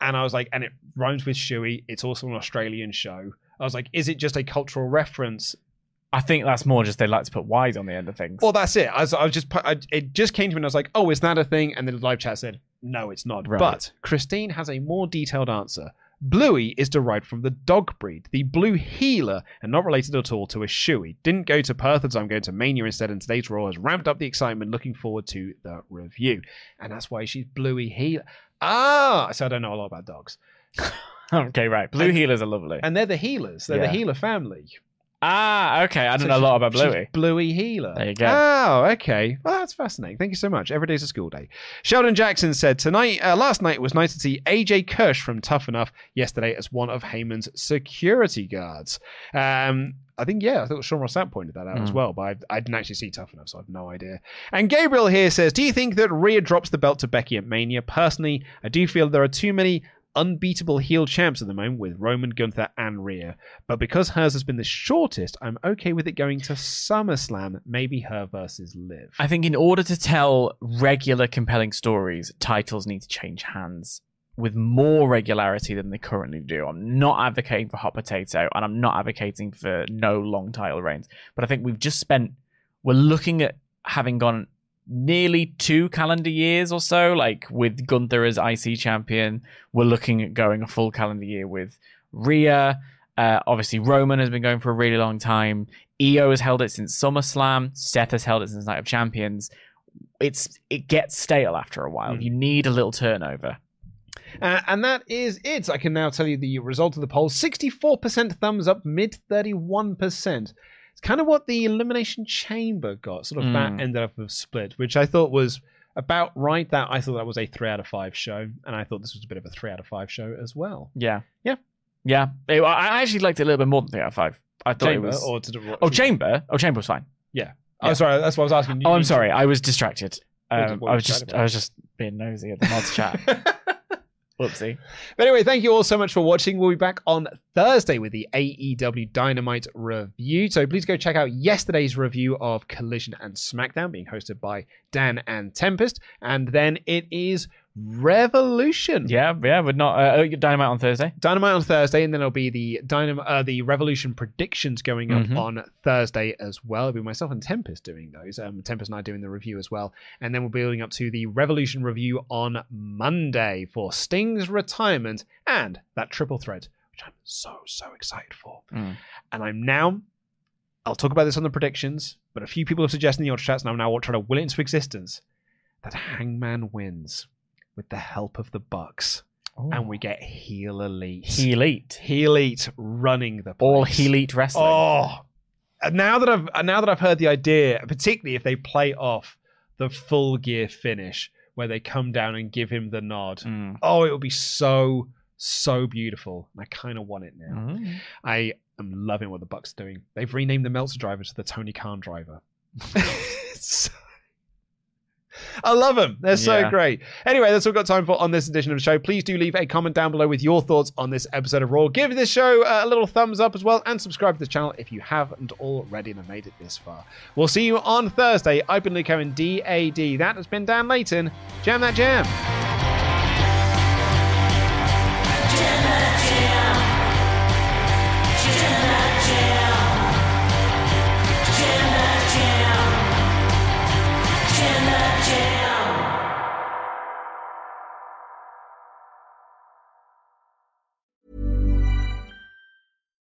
and I was like, and it rhymes with shoey. It's also an Australian show. I was like, is it just a cultural reference? I think that's more just they like to put Y's on the end of things. Well, that's it. I was, I was just, I, it just came to me, and I was like, oh, is that a thing? And the live chat said, no, it's not. Right. But Christine has a more detailed answer. Bluey is derived from the dog breed, the blue heeler, and not related at all to a shoey. Didn't go to Perth, as I'm going to Mania instead, and today's Raw has ramped up the excitement. Looking forward to the review. And that's why she's Bluey heeler. Ah, so I don't know a lot about dogs. okay, right. Blue And- heelers are lovely. And they're the heelers, they're Yeah. the heeler family. Ah, okay. I don't So know a lot about Bluey. Bluey Heeler. There you go. Oh, okay. Well, that's fascinating. Thank you so much. Every day's a school day. Sheldon Jackson said tonight, uh, last night it was nice to see AJ Kirsch from Tough Enough yesterday as one of Heyman's security guards. Um, I think yeah, I thought Sean Ross Sapp pointed that out as Mm. well, but I, I didn't actually see Tough Enough, so I have no idea. And Gabriel here says, "Do you think that Rhea drops the belt to Becky at Mania? Personally, I do feel there are too many." Unbeatable heel champs at the moment with Roman, Gunther, and Rhea. But because hers has been the shortest, I'm okay with it going to SummerSlam. Maybe her versus Liv. I think in order to tell regular, compelling stories, titles need to change hands with more regularity than they currently do. I'm not advocating for hot potato, and I'm not advocating for no long title reigns. But I think we've just spent, we're looking at having gone nearly two calendar years or so, like with Gunther as IC champion. We're looking at going a full calendar year with Rhea. Uh, obviously, Roman has been going for a really long time. Iyo has held it since SummerSlam. Seth has held it since Night of Champions. It's it gets stale after a while. Mm. You need a little turnover. Uh, and that is it. I can now tell you the result of the poll 64% thumbs up, mid 31%. It's kind of what the Elimination Chamber got. Sort of that Mm. ended up of split, which I thought was about right. That I thought that was a three out of five show, and I thought this was a bit of a three out of five show as well. Yeah, Yeah. yeah. It- I actually liked it a little bit more than three out of five. I thought Chamber it was. or to the oh, Chamber. Oh, Chamber was fine. Yeah. Yeah. Oh, sorry. That's what I was asking. Oh, I'm sorry. I was distracted. Um, I was just I was just being nosy at the mods chat. Whoopsie. But anyway, thank you all so much for watching. We'll be back on Thursday with the AEW Dynamite review. So please go check out yesterday's review of Collision and SmackDown, being hosted by Dan and Tempest. And then it is Revolution. Yeah, yeah. We're not uh, oh, dynamite on Thursday. Dynamite on Thursday, and then it'll be the Dynam- uh, the Revolution predictions going up Mhm. on Thursday as well. It'll be myself and Tempest doing those. Um, Tempest and I doing the review as well, and then we'll be building up to the Revolution review on Monday for Sting's retirement and that triple threat, which I'm so so excited for. Mm. And I'm now. I'll talk about this on the predictions, but a few people have suggested in the audio chats, and I'm now trying to will it into existence that Hangman wins with the help of the Bucks and we get heel elite. Heel Elite. Heel elite running the place. All Heel Elite wrestling. Oh, and now that I've now that I've heard the idea, particularly if they play off the full gear finish where they come down and give him the nod. Mm. Oh, it will be so so beautiful. And I kind of want it now. Mm. I am loving what the Bucks are doing. They've renamed the Meltzer driver to the Tony Khan driver. So- I love them. They're so Yeah. great. Anyway, that's all we've got time for on this edition of the show. Please do leave a comment down below with your thoughts on this episode of Raw. Give this show uh, a little thumbs up as well and subscribe to the channel if you haven't already and have made it this far. We'll see you on Thursday. I've been Luke Owen, DAD. That has been Dan Layton. Jam that jam.